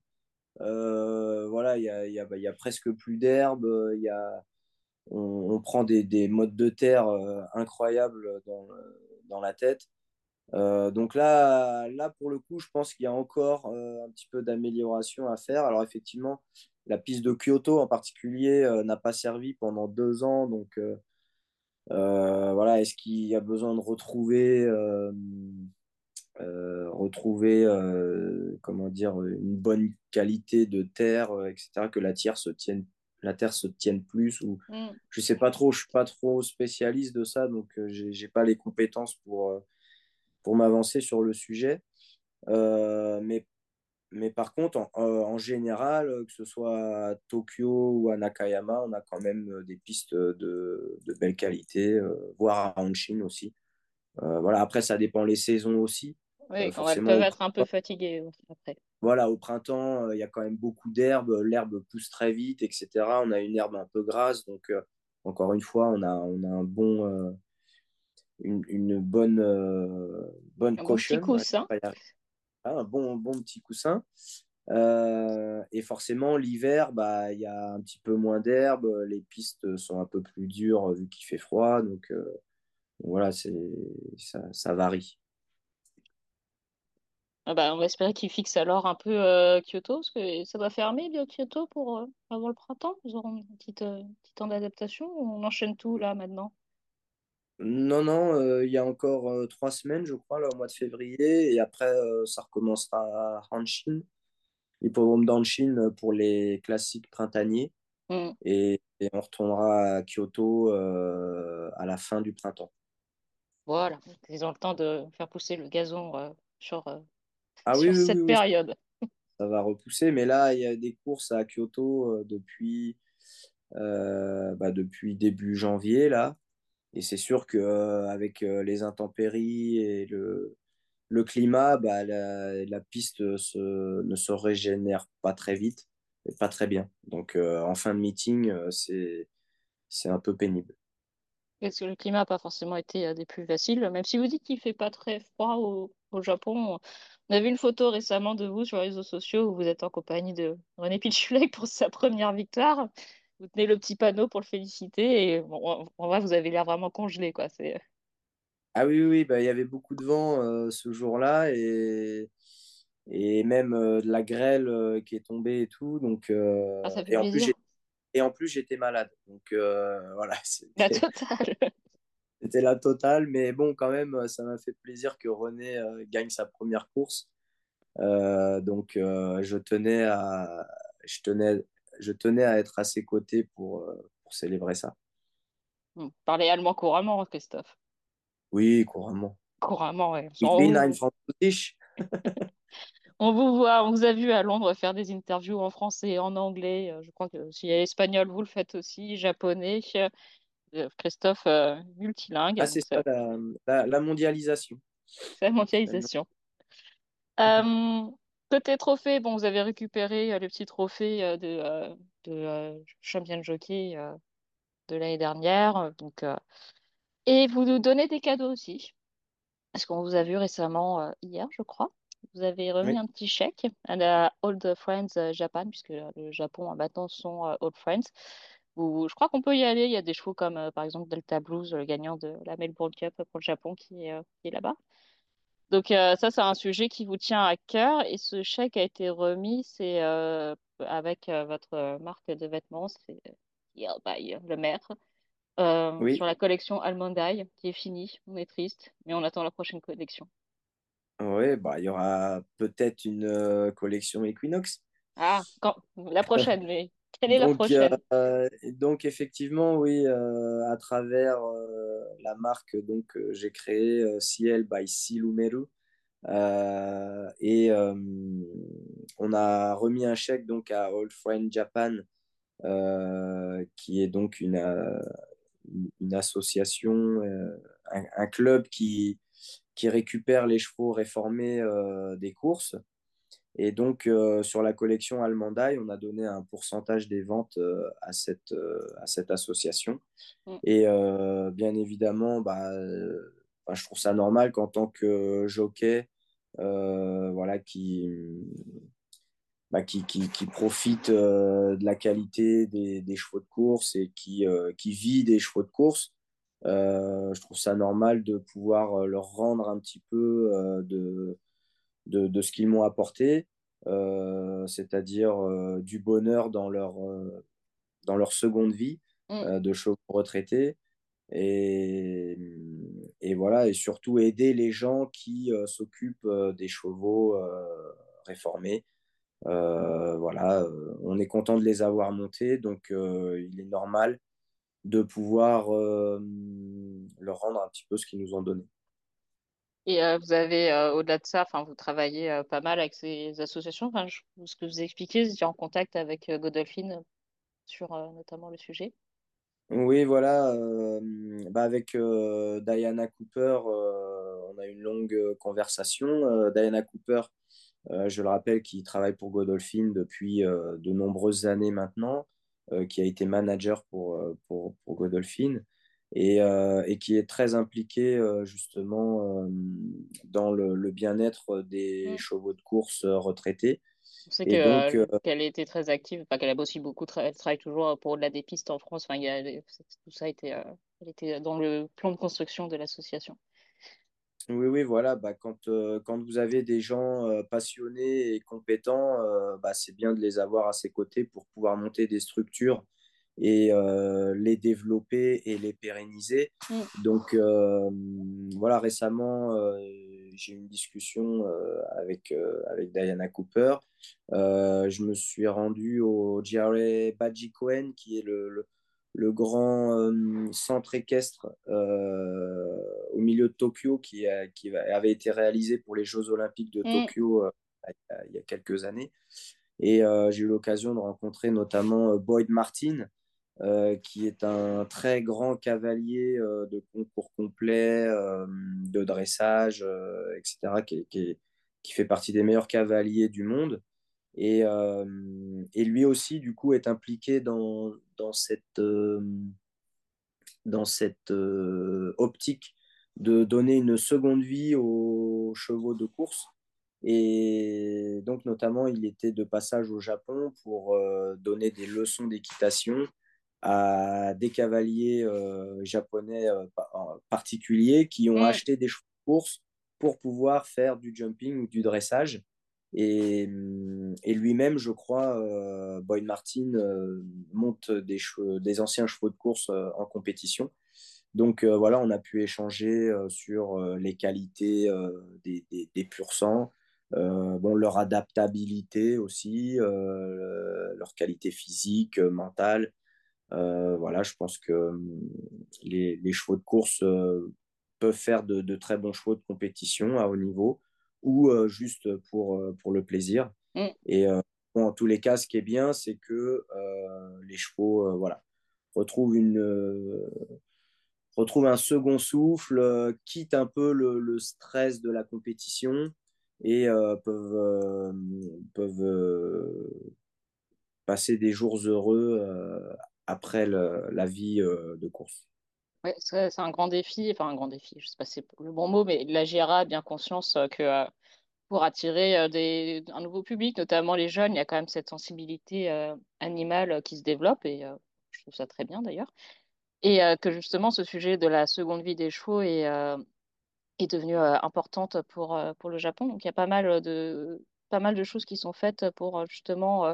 voilà, il y a, y, a, y a, presque plus d'herbe. Il y a on, prend des, modes de terre euh, incroyables dans, la tête. Euh, donc là, là, pour le coup, je pense qu'il y a encore euh, un petit peu d'amélioration à faire. Alors effectivement, la piste de Kyoto en particulier n'a pas servi pendant deux ans. Donc voilà, est-ce qu'il y a besoin de retrouver, retrouver comment dire, une bonne qualité de terre, etc., que la tire se tienne la Terre se tienne plus. Ou... Mm. Je sais pas trop, je suis pas trop spécialiste de ça, donc euh, je j'ai pas les compétences pour, euh, pour m'avancer sur le sujet. Euh, mais, mais par contre, en, général, que ce soit à Tokyo ou à Nakayama, on a quand même des pistes de, de belle qualité, voire à Hanshin aussi. voilà, après, ça dépend les saisons aussi. Oui, elles peuvent être un peu fatiguées après voilà, au printemps, euh, il y a quand même beaucoup d'herbe, l'herbe pousse très vite, etc. On a une herbe un peu grasse, donc euh, encore une fois, on a, on a un bon, euh, une, une bonne, bonne Un bon petit. Un bon, bon petit coussin. et forcément, l'hiver, bah, il y a un petit peu moins d'herbe, les pistes sont un peu plus dures vu qu'il fait froid, donc voilà, c'est ça, ça varie. Ah bah, on va espérer qu'ils fixent alors un peu euh, Kyoto, parce que ça va fermer bien Kyoto pour euh, avant le printemps. Ils auront un petit, euh, temps d'adaptation on enchaîne tout là maintenant? Non, non, il y a encore trois semaines, je crois, là, au mois de février, et après, ça recommencera à Hanshin, l'hippodrome d'Hanshin pour les classiques printaniers, Hmm. et, et on retournera à Kyoto à la fin du printemps. Voilà, ils ont le temps de faire pousser le gazon euh, sur, euh, Ah sur oui, cette oui, période. ça va repousser, mais là, il y a des courses à Kyoto euh, depuis, euh, bah, depuis début janvier, là. Et c'est sûr qu'avec les intempéries et le, climat, bah, la, piste se, ne se régénère pas très vite, et pas très bien. Donc euh, en fin de meeting, euh, c'est, un peu pénible. Parce que le climat n'a pas forcément été euh, des plus faciles, même si vous dites qu'il fait pas très froid au, au Japon. On a vu une photo récemment de vous sur les réseaux sociaux où vous êtes en compagnie de René Pitchfleck pour sa première victoire. Vous tenez le petit panneau pour le féliciter et bon, en vrai, vous avez l'air vraiment congelé, quoi. C'est... Ah oui, oui, bah, il y avait beaucoup de vent euh, ce jour-là et, et même euh, de la grêle euh, qui est tombée et tout. Donc, Ah, euh, ça fait et en plus, j'ai- et en plus, j'étais malade. Donc euh, voilà, La c'était, totale. c'était la totale. Mais bon, quand même, ça m'a fait plaisir que René euh, gagne sa première course. Euh, donc, euh, je tenais à, je tenais, je tenais à être à ses côtés pour, euh, pour célébrer ça. Vous parlez allemand couramment, Christophe. Oui, couramment. Couramment. Ich On bin ein vous, Französisch. on vous voit, on vous a vu à Londres faire des interviews en français, en anglais. Euh, Je crois que s'il y a espagnol, vous le faites aussi, japonais. Euh, Christophe, euh, multilingue, Ah, c'est ça, ça, la, la, la mondialisation. c'est la mondialisation. Euh, côté trophée, bon, vous avez récupéré euh, le petit trophée euh, de, euh, de champion jockey de l'année dernière. Donc, et vous nous donnez des cadeaux aussi, parce qu'on vous a vu récemment, hier, je crois. Vous avez remis Oui, un petit chèque à la Old Friends Japan, puisque le Japon euh, maintenant sont euh, Old Friends. Vous- je crois qu'on peut y aller. Il y a des chevaux comme, par exemple, Delta Blues, le gagnant de la Melbourne Cup pour le Japon, qui est, qui est là-bas. Donc euh, ça, c'est un sujet qui vous tient à cœur et ce chèque a été remis, c'est euh, avec euh, votre marque de vêtements, c'est by le maître, oui, sur la collection Almondaï qui est finie. On est triste, mais on attend la prochaine collection. ouais, bah, il y aura peut-être une collection Equinox. Ah, quand la prochaine, mais quelle est la Donc, prochaine? euh, donc effectivement, oui, euh, à travers euh, la marque donc j'ai créé Ciel by Silumeru et on a remis un chèque donc à Old Friend Japan qui est donc une, une association, euh, un, un club qui, qui récupère les chevaux réformés euh, des courses. Et donc, euh, sur la collection Almandaï, on a donné un pourcentage des ventes euh, à, cette, euh, à cette association. Mm. Et bien évidemment, bah, je trouve ça normal qu'en tant que jockey, voilà, qui, bah, qui, qui, qui profite de la qualité des, des chevaux de course et qui, qui vit des chevaux de course, je trouve ça normal de pouvoir leur rendre un petit peu de, de, de ce qu'ils m'ont apporté, euh, c'est-à-dire euh, du bonheur dans leur, euh, dans leur seconde vie Mm. de chevaux retraités. Et, et voilà, et surtout aider les gens qui s'occupent des chevaux réformés. Euh, voilà, euh, on est content de les avoir montés, donc euh, il est normal de pouvoir leur rendre un petit peu ce qu'ils nous ont donné. Et vous avez, au-delà de ça, vous travaillez pas mal avec ces associations. Je- ce que vous expliquez, vous étiez en contact avec Godolphin sur notamment le sujet. Oui, voilà, bah avec Diana Cooper, on a une longue conversation. Diana Cooper, je le rappelle, qui travaille pour Godolphin depuis de nombreuses années maintenant, qui a été manager pour, pour, pour Godolphin. Et, et qui est très impliqué justement dans le, le bien-être des Mm. chevaux de course retraités. On sait que, Et donc, euh, qu'elle était très active, enfin, qu'elle a aussi beaucoup, tra- elle travaille toujours pour au-delà des pistes en France. Enfin, il y a, tout ça était, euh, elle était dans le plan de construction de l'association. Oui, oui, voilà, bah, quand, euh, quand vous avez des gens euh, passionnés et compétents, euh, bah, c'est bien de les avoir à ses côtés pour pouvoir monter des structures et euh, les développer et les pérenniser. Mm. Donc, euh, voilà, récemment, euh, j'ai eu une discussion euh, avec, avec Diana Cooper. Je me suis rendu au GRA Badji Cohen, qui est le, le le grand centre équestre au milieu de Tokyo qui, a, qui, avait été réalisé pour les Jeux olympiques de Mm. Tokyo il, y a, quelques années. Et euh, j'ai eu l'occasion de rencontrer notamment Boyd Martin, euh, qui est un très grand cavalier euh, de concours complet, euh, de dressage, etc., qui, qui, qui, fait partie des meilleurs cavaliers du monde. Et, et, lui aussi, du coup, est impliqué dans, dans cette, dans cette optique de donner une seconde vie aux chevaux de course. Et donc, notamment, il était de passage au Japon pour donner des leçons d'équitation à des cavaliers euh, japonais particuliers qui ont Mm. acheté des chevaux de course pour pouvoir faire du jumping ou du dressage. Et, et lui-même, je crois, euh, Boyd Martin euh, monte des, cheveux, des, anciens chevaux de course euh, en compétition. Donc euh, voilà, on a pu échanger euh, sur euh, les qualités des, des, des pur sang, bon, leur adaptabilité aussi, leur qualité physique, mentale. Voilà, je pense que les, les chevaux de course peuvent faire de, de, très bons chevaux de compétition à haut niveau ou euh, juste pour, euh, pour le plaisir. Mm. Et euh, bon, en tous les cas, ce qui est bien, c'est que les chevaux voilà, retrouvent, une, retrouvent un second souffle, quittent un peu le, le, stress de la compétition et peuvent, peuvent passer des jours heureux après la vie de course. Ouais, c'est un grand défi, enfin un grand défi, je sais pas si c'est le bon mot, mais la GRA a bien conscience que euh, pour attirer euh, un nouveau public, notamment les jeunes, il y a quand même cette sensibilité euh, animale qui se développe et euh, je trouve ça très bien d'ailleurs. Et euh, que justement ce sujet de la seconde vie des chevaux est, euh, est devenu euh, importante pour, pour le Japon. Donc il y a pas mal de, pas mal de choses qui sont faites pour justement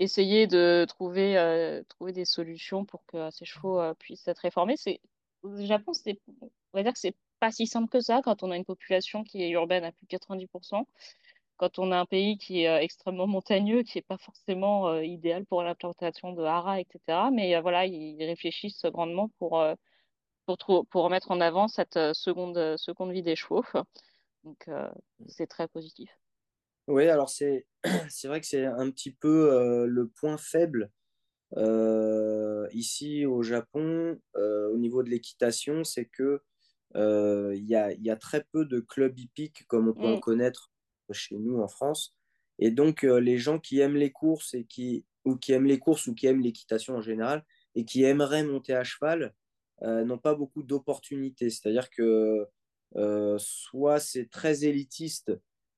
essayer de trouver, euh, trouver des solutions pour que ces chevaux euh, puissent être réformés. C'est, au Japon, c'est, on va dire que c'est pas si simple que ça quand on a une population qui est urbaine à plus de 90%, quand on a un pays qui est euh, extrêmement montagneux, qui n'est pas forcément euh, idéal pour l'implantation de haras, etc. Mais voilà, ils réfléchissent grandement pour, pour, pour mettre en avant cette seconde, seconde vie des chevaux. Donc, c'est très positif. Oui, alors c'est vrai que c'est un petit peu euh, le point faible euh, ici au Japon euh, au niveau de l'équitation, c'est que il y a, y, a, très peu de clubs hippiques comme on peut mm. en connaître chez nous en France. Et donc les gens qui aiment les courses et qui ou qui aiment les courses ou qui aiment l'équitation en général et qui aimeraient monter à cheval n'ont pas beaucoup d'opportunités. C'est-à-dire que soit c'est très élitiste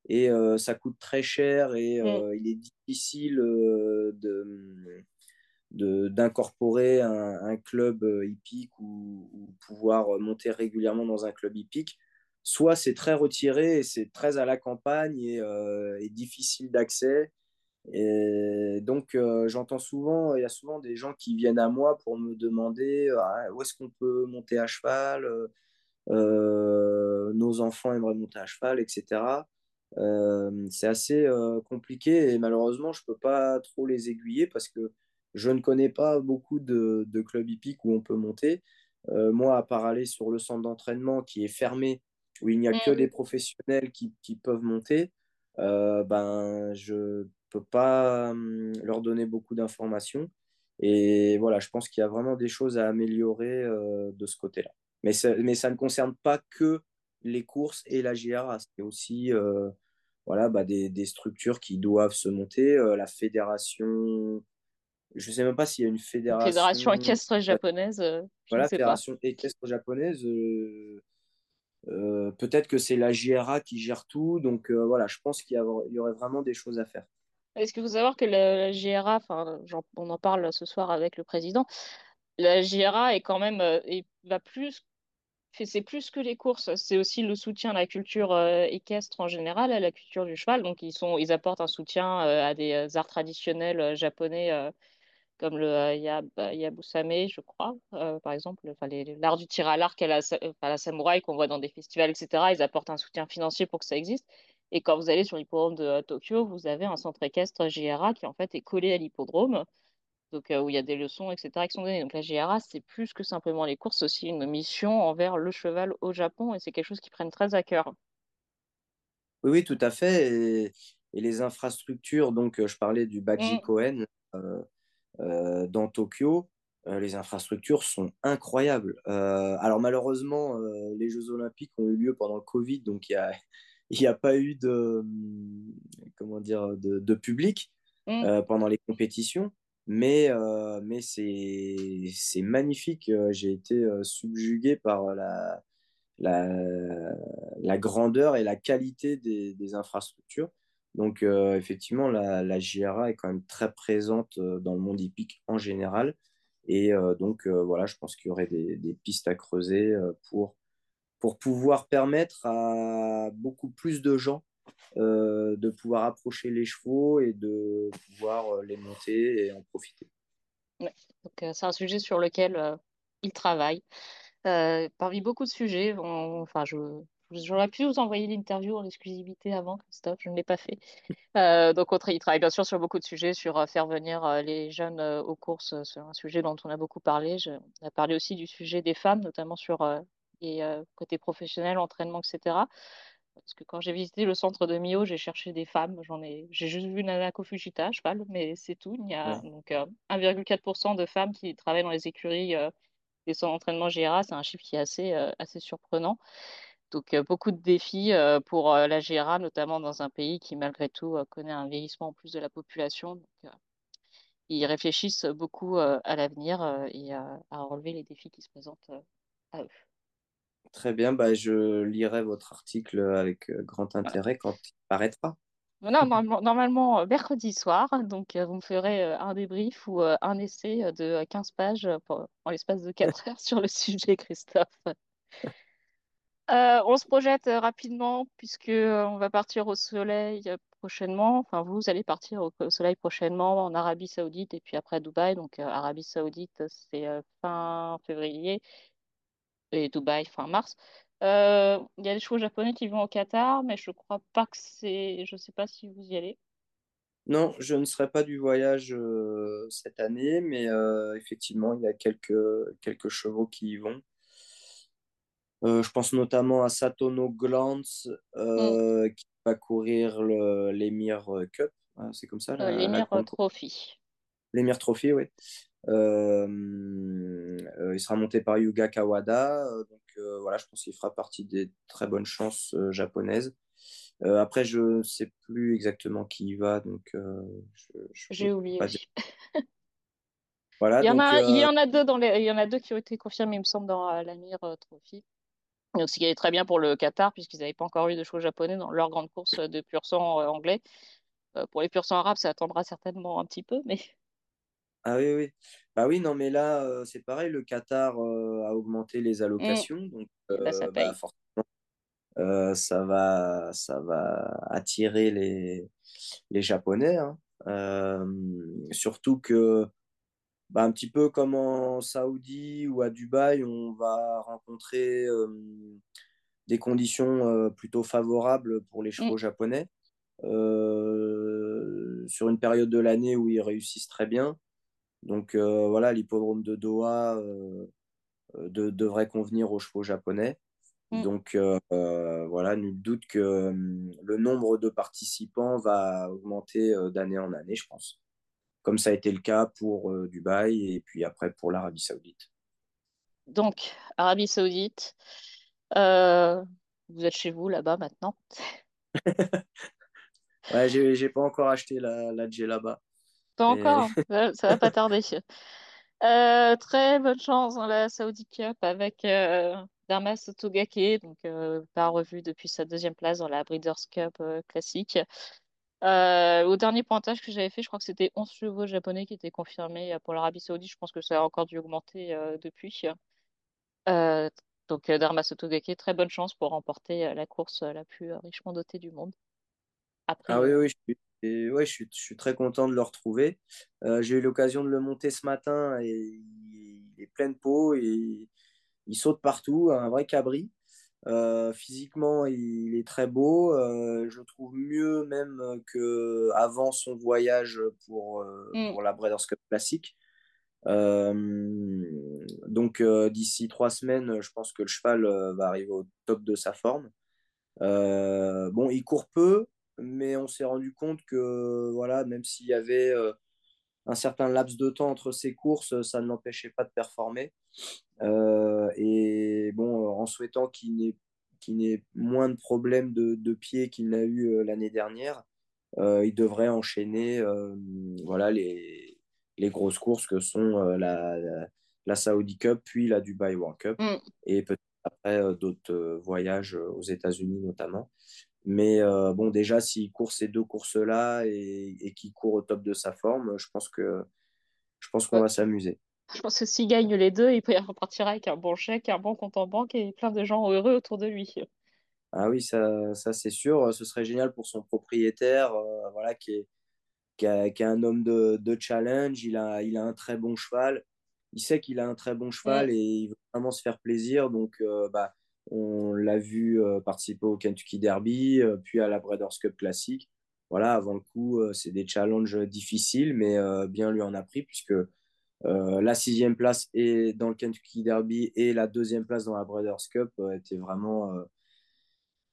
et euh, ça coûte très cher et euh, mm. il est difficile euh, de, d'incorporer un, un, club hippique ou, ou, pouvoir monter régulièrement dans un club hippique. Soit c'est très retiré et c'est très à la campagne et, et difficile d'accès. Et donc, euh, j'entends souvent, il y a souvent des gens qui viennent à moi pour me demander ah, où est-ce qu'on peut monter à cheval, euh, nos enfants aimeraient monter à cheval, etc. Euh, c'est assez euh, compliqué et malheureusement, je ne peux pas trop les aiguiller parce que je ne connais pas beaucoup de, de clubs hippiques où on peut monter. Euh, moi, à part aller sur le centre d'entraînement qui est fermé, où il n'y a que des professionnels qui, qui peuvent monter, ben, je ne peux pas hum, leur donner beaucoup d'informations. Et voilà, je pense qu'il y a vraiment des choses à améliorer de ce côté-là. Mais, mais ça ne concerne pas que les courses et la JRA. C'est aussi euh, voilà, bah, des, des, structures qui doivent se monter. Euh, la fédération je ne sais même pas s'il y a une fédération fédération. équestre japonaise, euh, je Voilà, sais pas. fédération équestre japonaise. euh, peut-être que c'est la JRA qui gère tout. Donc voilà, je pense qu'il y, y aurait vraiment des choses à faire. Est-ce que vous savez que la, la j'en- on en parle ce soir avec le président, la JRA est quand même, et va plus, c'est plus que les courses, c'est aussi le soutien à la culture euh, équestre en général, à la culture du cheval. Donc ils sont, ils apportent un soutien euh, à des euh, arts traditionnels japonais comme le yab, yabusame, je crois, par exemple, l'art du tir à l'arc à la, samouraï qu'on voit dans des festivals, etc. Ils apportent un soutien financier pour que ça existe. Et quand vous allez sur l'hippodrome de Tokyo, vous avez un centre équestre JRA qui en fait est collé à l'hippodrome, donc euh, où il y a des leçons, etc. qui sont données. Donc la JRA, c'est plus que simplement les courses, c'est aussi une mission envers le cheval au Japon et c'est quelque chose qui prennent très à cœur. Oui, oui, tout à fait. Et, et les infrastructures, donc je parlais du Baji Mm, Koen euh, euh, dans Tokyo. Les infrastructures sont incroyables. Alors malheureusement, les Jeux Olympiques ont eu lieu pendant le Covid, donc il y a, il n'y a pas eu de, comment dire, de, de public mm. euh, pendant les compétitions. Mais, euh, mais c'est, magnifique. Euh, J'ai été euh, subjugué par la, la, grandeur et la qualité des, infrastructures. Donc, effectivement, la, la JRA est quand même très présente dans le monde hippique en général. Et donc, voilà, je pense qu'il y aurait des, des pistes à creuser pour, pour pouvoir permettre à beaucoup plus de gens euh, de pouvoir approcher les chevaux et de pouvoir euh, les monter et en profiter. Ouais. Donc euh, c'est un sujet sur lequel euh, il travaille. Parmi beaucoup de sujets, on- enfin, je, j'aurais pu vous envoyer l'interview en exclusivité avant, Christophe, je ne l'ai pas fait. Euh, donc, on tra- il travaille bien sûr sur beaucoup de sujets, sur euh, faire venir euh, les jeunes aux courses, sur un sujet dont on a beaucoup parlé. Je- on a parlé aussi du sujet des femmes, notamment sur les côtés professionnels, entraînement, etc. Parce que quand j'ai visité le centre de Mio, j'ai cherché des femmes. J'en ai, j'ai juste vu Nanako Fujita, à cheval, mais c'est tout. Il y a Ouais. donc euh, 1,4% de femmes qui travaillent dans les écuries euh, des centres d'entraînement GRA. C'est un chiffre qui est assez, euh, assez surprenant. Donc, euh, beaucoup de défis euh, pour euh, la GRA, notamment dans un pays qui, malgré tout, euh, connaît un vieillissement en plus de la population. Donc, euh, ils réfléchissent beaucoup euh, à l'avenir euh, et à, relever les défis qui se présentent euh, à eux. Très bien, bah, je lirai votre article avec euh, grand intérêt quand il paraîtra. Voilà, normalement, normalement, euh, mercredi soir, donc euh, vous me ferez un débrief ou un essai de 15 pages pour- en l'espace de 4 heures sur le sujet, Christophe. Euh, on se projette rapidement puisque on va partir au soleil prochainement. Enfin, vous allez partir au, soleil prochainement en Arabie Saoudite et puis après à Dubaï. Donc, Arabie Saoudite, c'est fin février et Dubaï fin mars. Euh, Il y a des chevaux japonais qui vont au Qatar, mais je crois pas que c'est. Je sais pas si vous y allez. Non, je ne serai pas du voyage euh, cette année, mais euh, effectivement, il y a quelques, quelques chevaux qui y vont. Je pense notamment à Satono Glantz, euh, qui va courir le- l'Emir Cup. C'est comme ça, course. Trophy. L'Emir Trophy, oui. Euh, euh, il sera monté par Yuga Kawada. euh, donc euh, voilà, je pense qu'il fera partie des très bonnes chances euh, japonaises. Euh, après, je ne sais plus exactement qui y va, donc euh, J'ai oublié pas. Voilà, Il y en a, il y euh, en a deux dans les, il y en a deux qui ont été confirmés, il me semble, dans euh, l'Amir euh, Trophy. Donc, ce qui est très bien pour le Qatar, puisqu'ils n'avaient pas encore eu de chevaux japonais dans leur grande course de pur sang euh, anglais. Euh, pour les pur sang arabes, ça attendra certainement un petit peu, mais ah oui, oui. Bah oui, non, mais là, euh, c'est pareil, le Qatar euh, a augmenté les allocations, donc et bah, ça euh, bah, forcément, ça va, ça va attirer les, les Japonais. hein. Surtout que bah, un petit peu comme en Saoudi ou à Dubaï, on va rencontrer des conditions plutôt favorables pour les Hmm, chevaux japonais sur une période de l'année où ils réussissent très bien. Donc euh, voilà, l'hippodrome de Doha euh, de- devrait convenir aux chevaux japonais. hmm. Donc euh, euh, voilà, nul doute que euh, le nombre de participants va augmenter euh, d'année en année, je pense comme ça a été le cas pour euh, Dubaï et puis après pour l'Arabie Saoudite. Donc, Arabie Saoudite, euh, vous êtes chez vous là-bas maintenant. Ouais, j'ai, pas encore acheté la, la Djellaba. Pas encore, ça, ça va pas tarder. Euh, très bonne chance dans la Saudi Cup avec euh, Damas Togake, donc euh, pas revu depuis sa deuxième place dans la Breeders' Cup euh, classique. Euh, au dernier pointage que j'avais fait, je crois que c'était 11 chevaux japonais qui étaient confirmés pour l'Arabie Saoudite. Je pense que ça a encore dû augmenter euh, depuis. Euh, donc Dharma Sotogake, très bonne chance pour remporter la course la plus richement dotée du monde, a ah oui, oui, je suis, et ouais, je suis, je suis très content de le retrouver. Euh, j'ai eu l'occasion de le monter ce matin et il, est plein de peau et il saute partout, un vrai cabri. Euh, physiquement, il est très beau. Euh, je trouve mieux même que avant son voyage pour, Mm, pour la Breeders' Cup classique. Donc d'ici trois semaines, je pense que le cheval va arriver au top de sa forme. Bon, il court peu, mais on s'est rendu compte que voilà, même s'il y avait euh, un certain laps de temps entre ses courses, ça ne l'empêchait pas de performer. Euh, et bon, en souhaitant qu'il n'ait n'ait moins de problèmes de, de pied qu'il n'a eu euh, l'année dernière, euh, il devrait enchaîner euh, voilà, les, les grosses courses que sont euh, la, la, la, Saudi Cup, puis la Dubai World Cup, mm. et peut-être après euh, d'autres euh, voyages aux États-Unis notamment. Mais euh, bon, déjà, s'il court ces deux courses-là et, et qu'il court au top de sa forme, je pense que je pense qu'on Ouais. va s'amuser. Je pense que s'il gagne les deux, il peut y repartir avec un bon chèque, un bon compte en banque et plein de gens heureux autour de lui. Ah oui, ça, ça c'est sûr. Ce serait génial pour son propriétaire, euh, voilà, qui est, qui, a, qui a un homme de, de, challenge. Il a, il a un très bon cheval. Il sait qu'il a un très bon cheval et il veut vraiment se faire plaisir. Donc, euh, bah, on l'a vu euh, participer au Kentucky Derby, euh, puis à la Breeders' Cup Classique. Voilà, avant le coup, euh, c'est des challenges difficiles, mais bien lui en a pris, puisque la sixième place dans le Kentucky Derby et la deuxième place dans la Breeders' Cup était vraiment,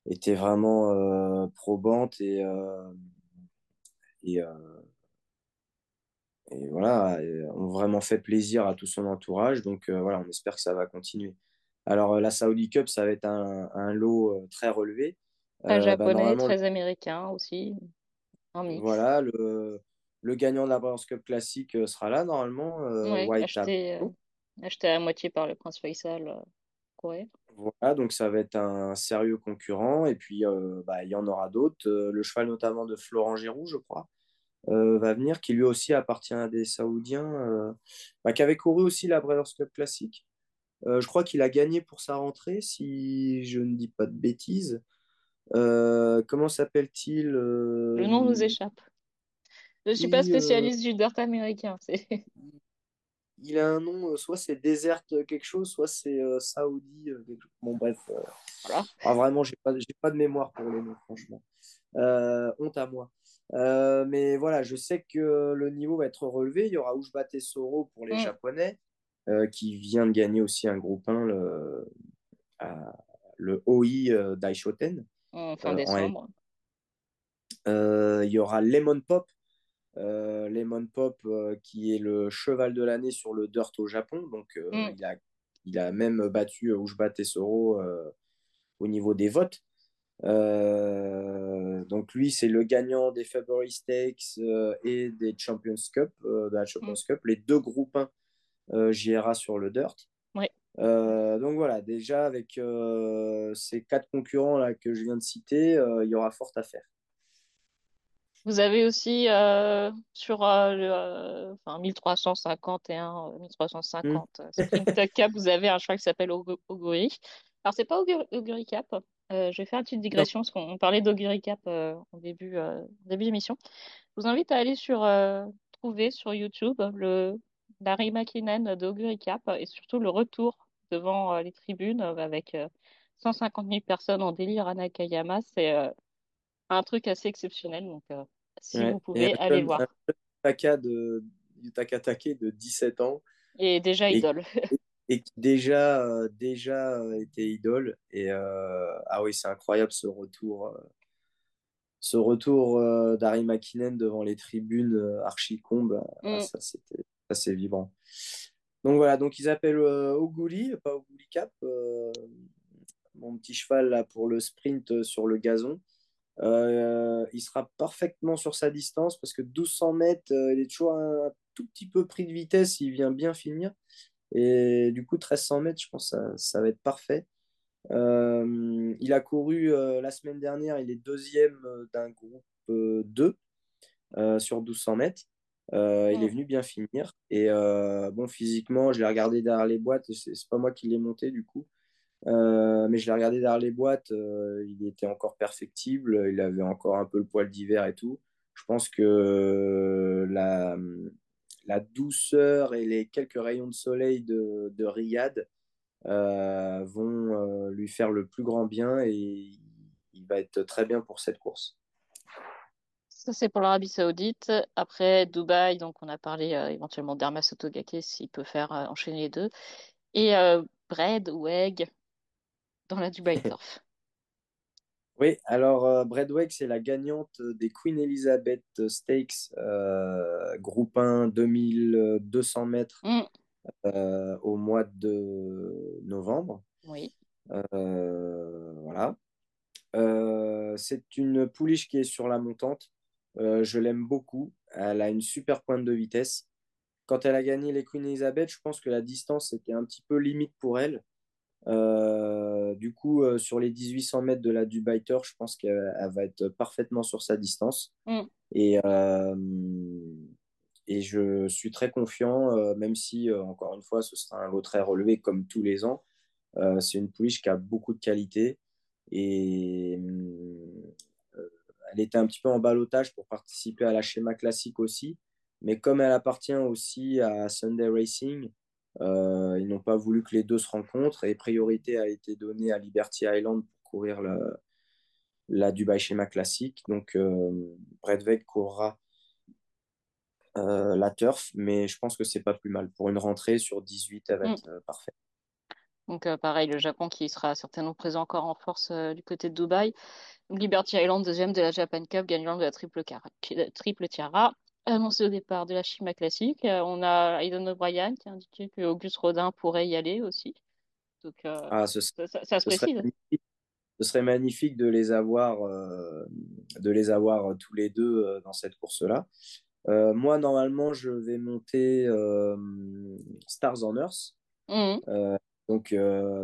était vraiment probante et, et, et voilà, ont vraiment fait plaisir à tout son entourage. Donc voilà, on espère que ça va continuer. Alors euh, la Saudi Cup, ça va être un, un lot euh, très relevé. Très Euh, bah, japonais, très américain aussi, mix. voilà, le, le gagnant de la Breeders' Cup classique sera là normalement, Oui, White acheté, acheté à moitié par le prince Faisal, Corée. Voilà, donc ça va être un sérieux concurrent. Et puis, euh, bah, il y en aura d'autres. Euh, le cheval notamment de Florent Giroux, je crois, euh, va venir, qui lui aussi appartient à des Saoudiens, bah, qui avait couru aussi la Breeders' Cup classique. Euh, je crois qu'il a gagné pour sa rentrée, si je ne dis pas de bêtises. Euh, comment s'appelle-t-il Le euh, nom nous échappe. Je suis pas spécialiste du dirt américain, il a un nom, soit c'est Desert quelque chose, soit c'est quelque chose. Bon, bref. voilà. ah, vraiment, pas, j'ai pas de mémoire pour les noms, franchement. Honte à moi. Euh, mais voilà, je sais que le niveau va être relevé. Il y aura Ushbate Soro pour les Mm. Japonais, qui vient de gagner aussi un groupe 1, le, à- le OI euh, Daishoten En fin euh, décembre. Euh, il y aura Lemon Pop, euh, Lemon Pop euh, qui est le cheval de l'année sur le dirt au Japon. Donc, euh, Mm. il a, il a même battu Ushbate Soro euh, au niveau des votes. Euh, donc lui, c'est le gagnant des February Stakes euh, et des Champions Cup, euh, de la Champions Mm. Cup, les deux groupes 1 euh, JRA sur le dirt. Euh, donc voilà, déjà avec euh, ces quatre concurrents là que je viens de citer, euh, il y aura fort à faire. Vous avez aussi euh, sur euh, le, euh, enfin, 1351, euh, Hmm. 1350 euh, Sprint Cup, vous avez un cheval qui s'appelle Ogu- Oguri. Alors, c'est pas Oguri, Cap. Euh, je vais faire une petite digression parce qu'on parlait d'Oguri Cap euh, en début, euh, début d'émission. Je vous invite à aller sur euh, trouver sur YouTube le Larry McKinnon d'Oguri Cap et surtout le retour devant euh, les tribunes euh, avec euh, 150 000 personnes en délire à Nakayama. C'est euh, un truc assez exceptionnel. Donc, euh, si Ouais. vous pouvez, allez un voir. Taka de, Yutaka Take de 17 ans Et déjà et, idole. et qui déjà, euh, déjà euh, était idole. Et euh, ah oui, c'est incroyable ce retour. euh, ce retour euh, d'Harry McKinnon devant les tribunes euh, Archicombe, ah, Mm. ça c'était assez vibrant. Donc voilà, donc ils appellent euh, Oguli, pas Oguli Cap, euh, mon petit cheval là pour le sprint euh, sur le gazon. Il sera parfaitement sur sa distance parce que 1200 mètres, il est toujours un, tout petit peu pris de vitesse, il vient bien finir. Et du coup, 1300 mètres, je pense que ça, va être parfait. Il a couru la semaine dernière, il est deuxième d'un groupe 2 sur 1200 mètres. Il est venu bien finir. Et bon, physiquement, je l'ai regardé derrière les boîtes. C'est pas moi qui l'ai monté du coup. mais je l'ai regardé derrière les boîtes. il était encore perfectible. Il avait encore un peu le poil d'hiver et tout. Je pense que la, la douceur et les quelques rayons de soleil de, de Riyad euh, vont euh, lui faire le plus grand bien et il va être très bien pour cette course. Ça, c'est pour l'Arabie Saoudite. Après, Dubaï, donc on a parlé euh, éventuellement d'Hermas Sotogake s'il peut faire enchaîner les deux. Et ou egg dans la Dubaï Turf. Oui, alors Bradwick, c'est la gagnante des Queen Elizabeth Stakes, groupe 1, 2200 mètres mm. au mois de novembre. Oui. voilà. c'est une pouliche qui est sur la montante. Je l'aime beaucoup. Elle a une super pointe de vitesse. Quand elle a gagné les Queen Elizabeth, je pense que la distance était un petit peu limite pour elle. Euh, du coup, euh, sur les 1800 mètres de la Dubai Tour, je pense qu'elle va être parfaitement sur sa distance. Mm. Et, euh, et je suis très confiant, même si, encore une fois, ce sera un lot très relevé comme tous les ans. c'est une pouliche qui a beaucoup de qualité. Et elle était un petit peu en balotage pour participer à la schéma classique aussi. Mais comme elle appartient aussi à Sunday Racing, euh, ils n'ont pas voulu que les deux se rencontrent et priorité a été donnée à Liberty Island pour courir la, la Dubai Schéma classique. Donc, euh, Bredvec courra euh, la turf, mais je pense que c'est pas plus mal. Pour une rentrée sur 18, elle va mm. être euh, parfait. Donc, pareil, le Japon qui sera certainement présent encore en force du côté de Dubaï. Liberty Island, deuxième de la Japan Cup, gagnant de la triple, triple tiara annoncé au départ de la Chima classique. Euh, on a Aidan O'Brien qui a indiqué que Auguste Rodin pourrait y aller aussi. Donc, euh, ah, ce ça, se précise. ce serait magnifique de les avoir, euh, de les avoir tous les deux dans cette course-là. moi, normalement, je vais monter Stars on Earth. Mmh. donc,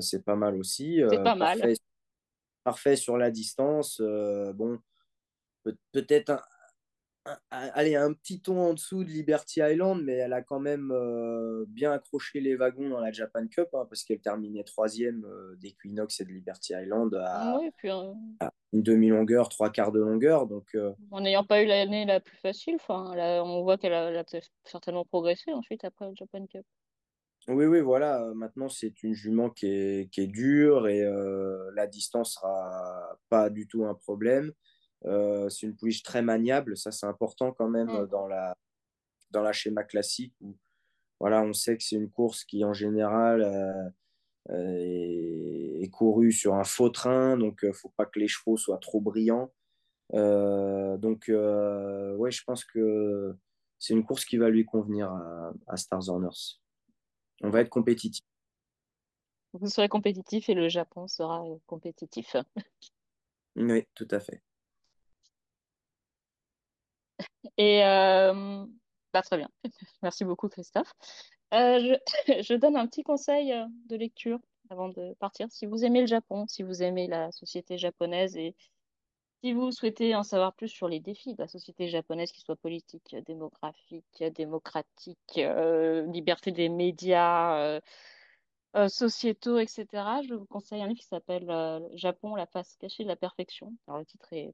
c'est pas mal aussi. C'est pas parfait, mal. Parfait sur la distance. bon, peut-être un, un petit ton en dessous de Liberty Island, mais elle a quand même euh, bien accroché les wagons dans la Japan Cup, hein, parce qu'elle terminait troisième euh, d'Equinox et de Liberty Island à, euh, une demi-longueur, trois quarts de longueur. Donc, En n'ayant pas eu l'année la plus facile, on voit qu'elle a, certainement progressé ensuite après la Japan Cup. Oui, oui, voilà. Maintenant, c'est une jument qui est, qui est dure et la distance sera pas du tout un problème. Euh, c'est une pouliche très maniable, ça c'est important quand même mm. dans, la, dans la schéma classique où voilà, on sait que c'est une course qui en général euh, est, courue sur un faux train, donc il ne faut pas que les chevaux soient trop brillants. donc ouais, je pense que c'est une course qui va lui convenir à, à Stars On On va être compétitif. Vous serez compétitif et le Japon sera compétitif. oui, tout à fait. Et euh, bah, très bien. Merci beaucoup, Christophe. Euh, je, je, donne un petit conseil euh, de lecture avant de partir. Si vous aimez le Japon, si vous aimez la société japonaise et si vous souhaitez en savoir plus sur les défis de la société japonaise, qu'ils soient politiques, démographiques, démocratiques, liberté des médias, euh, sociétaux, etc., je vous conseille un livre qui s'appelle euh, Japon, la face cachée de la perfection. Alors, le titre est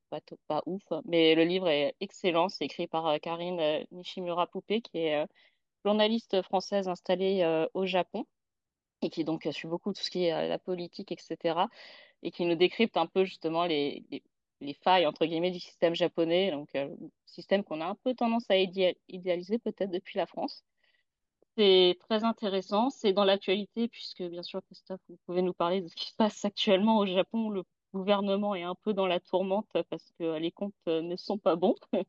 pas, ouf, mais le livre est excellent. C'est écrit par euh, Karine Nishimura Poupé, qui est journaliste française installée au Japon et qui donc suit beaucoup tout ce qui est la politique, etc., et qui nous décrypte un peu justement les, failles, entre guillemets, du système japonais, donc système qu'on a un peu tendance à idéaliser peut-être depuis la France. C'est très intéressant. C'est dans l'actualité, puisque bien sûr, Christophe, vous pouvez nous parler de ce qui se passe actuellement au Japon. Le gouvernement est un peu dans la tourmente parce que les comptes euh, ne sont pas bons.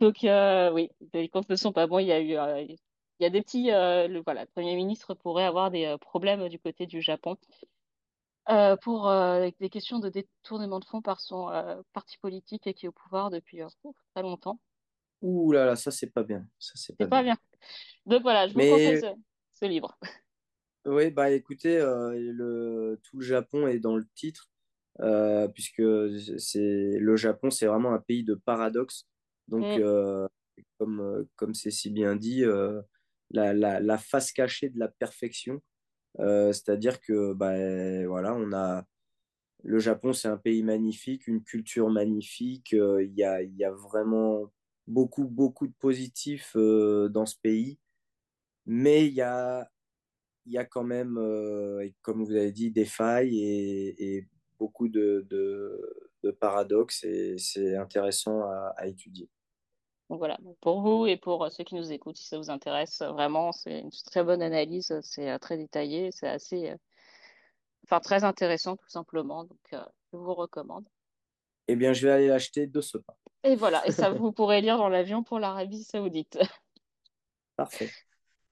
Donc euh, oui, les comptes ne sont pas bons. Il y a eu, euh, il y a des petits, le, voilà, le Premier ministre pourrait avoir des problèmes du côté du Japon. Euh, pour euh, des questions de détournement de fonds par son euh, parti politique et qui est au pouvoir depuis très longtemps. Ouh là là, ça c'est pas bien. Ça c'est pas pas bien. bien. Donc voilà, je vous conseille Mais ce, ce livre. oui, bah écoutez, le, tout le Japon est dans le titre, puisque c'est le Japon, c'est vraiment un pays de paradoxes. Donc, Mm. comme comme c'est si bien dit, la, la, la face cachée de la perfection. Euh, c'est-à-dire que bah, voilà, on a le Japon, c'est un pays magnifique, une culture magnifique. euh, Il y a, y a vraiment beaucoup, beaucoup de positifs euh, dans ce pays. Mais il y a, y a quand même, comme vous avez dit, des failles et, beaucoup de, paradoxes. Et c'est intéressant à étudier. Donc voilà, pour vous et pour euh, ceux qui nous écoutent, si ça vous intéresse, euh, vraiment, c'est une très bonne analyse, euh, c'est très détaillé, c'est assez, enfin très intéressant tout simplement. Donc euh, je vous recommande. Eh bien, je vais aller l'acheter de ce pas. Et voilà, et ça vous pourrez lire dans l'avion pour l'Arabie Saoudite. Parfait.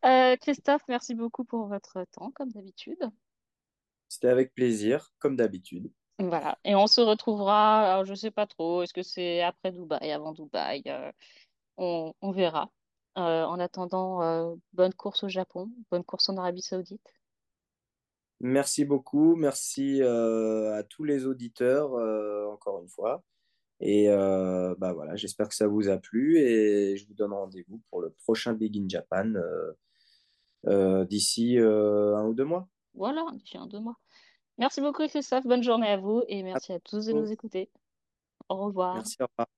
Euh, Christophe, merci beaucoup pour votre temps, comme d'habitude. C'était avec plaisir, comme d'habitude. Voilà, et on se retrouvera, alors, je sais pas trop, est-ce que c'est après Dubaï, avant Dubaï, euh, on, on verra. Euh, en attendant, euh, bonne course au Japon, bonne course en Arabie Saoudite. Merci beaucoup. Merci euh, à tous les auditeurs, encore une fois. Et bah voilà, j'espère que ça vous a plu et je vous donne rendez-vous pour le prochain Big in Japan d'ici un ou deux mois. Voilà, d'ici un, deux mois. Merci beaucoup, Christophe, bonne journée à vous et merci à tous de nous écouter. Au revoir. Merci, au revoir.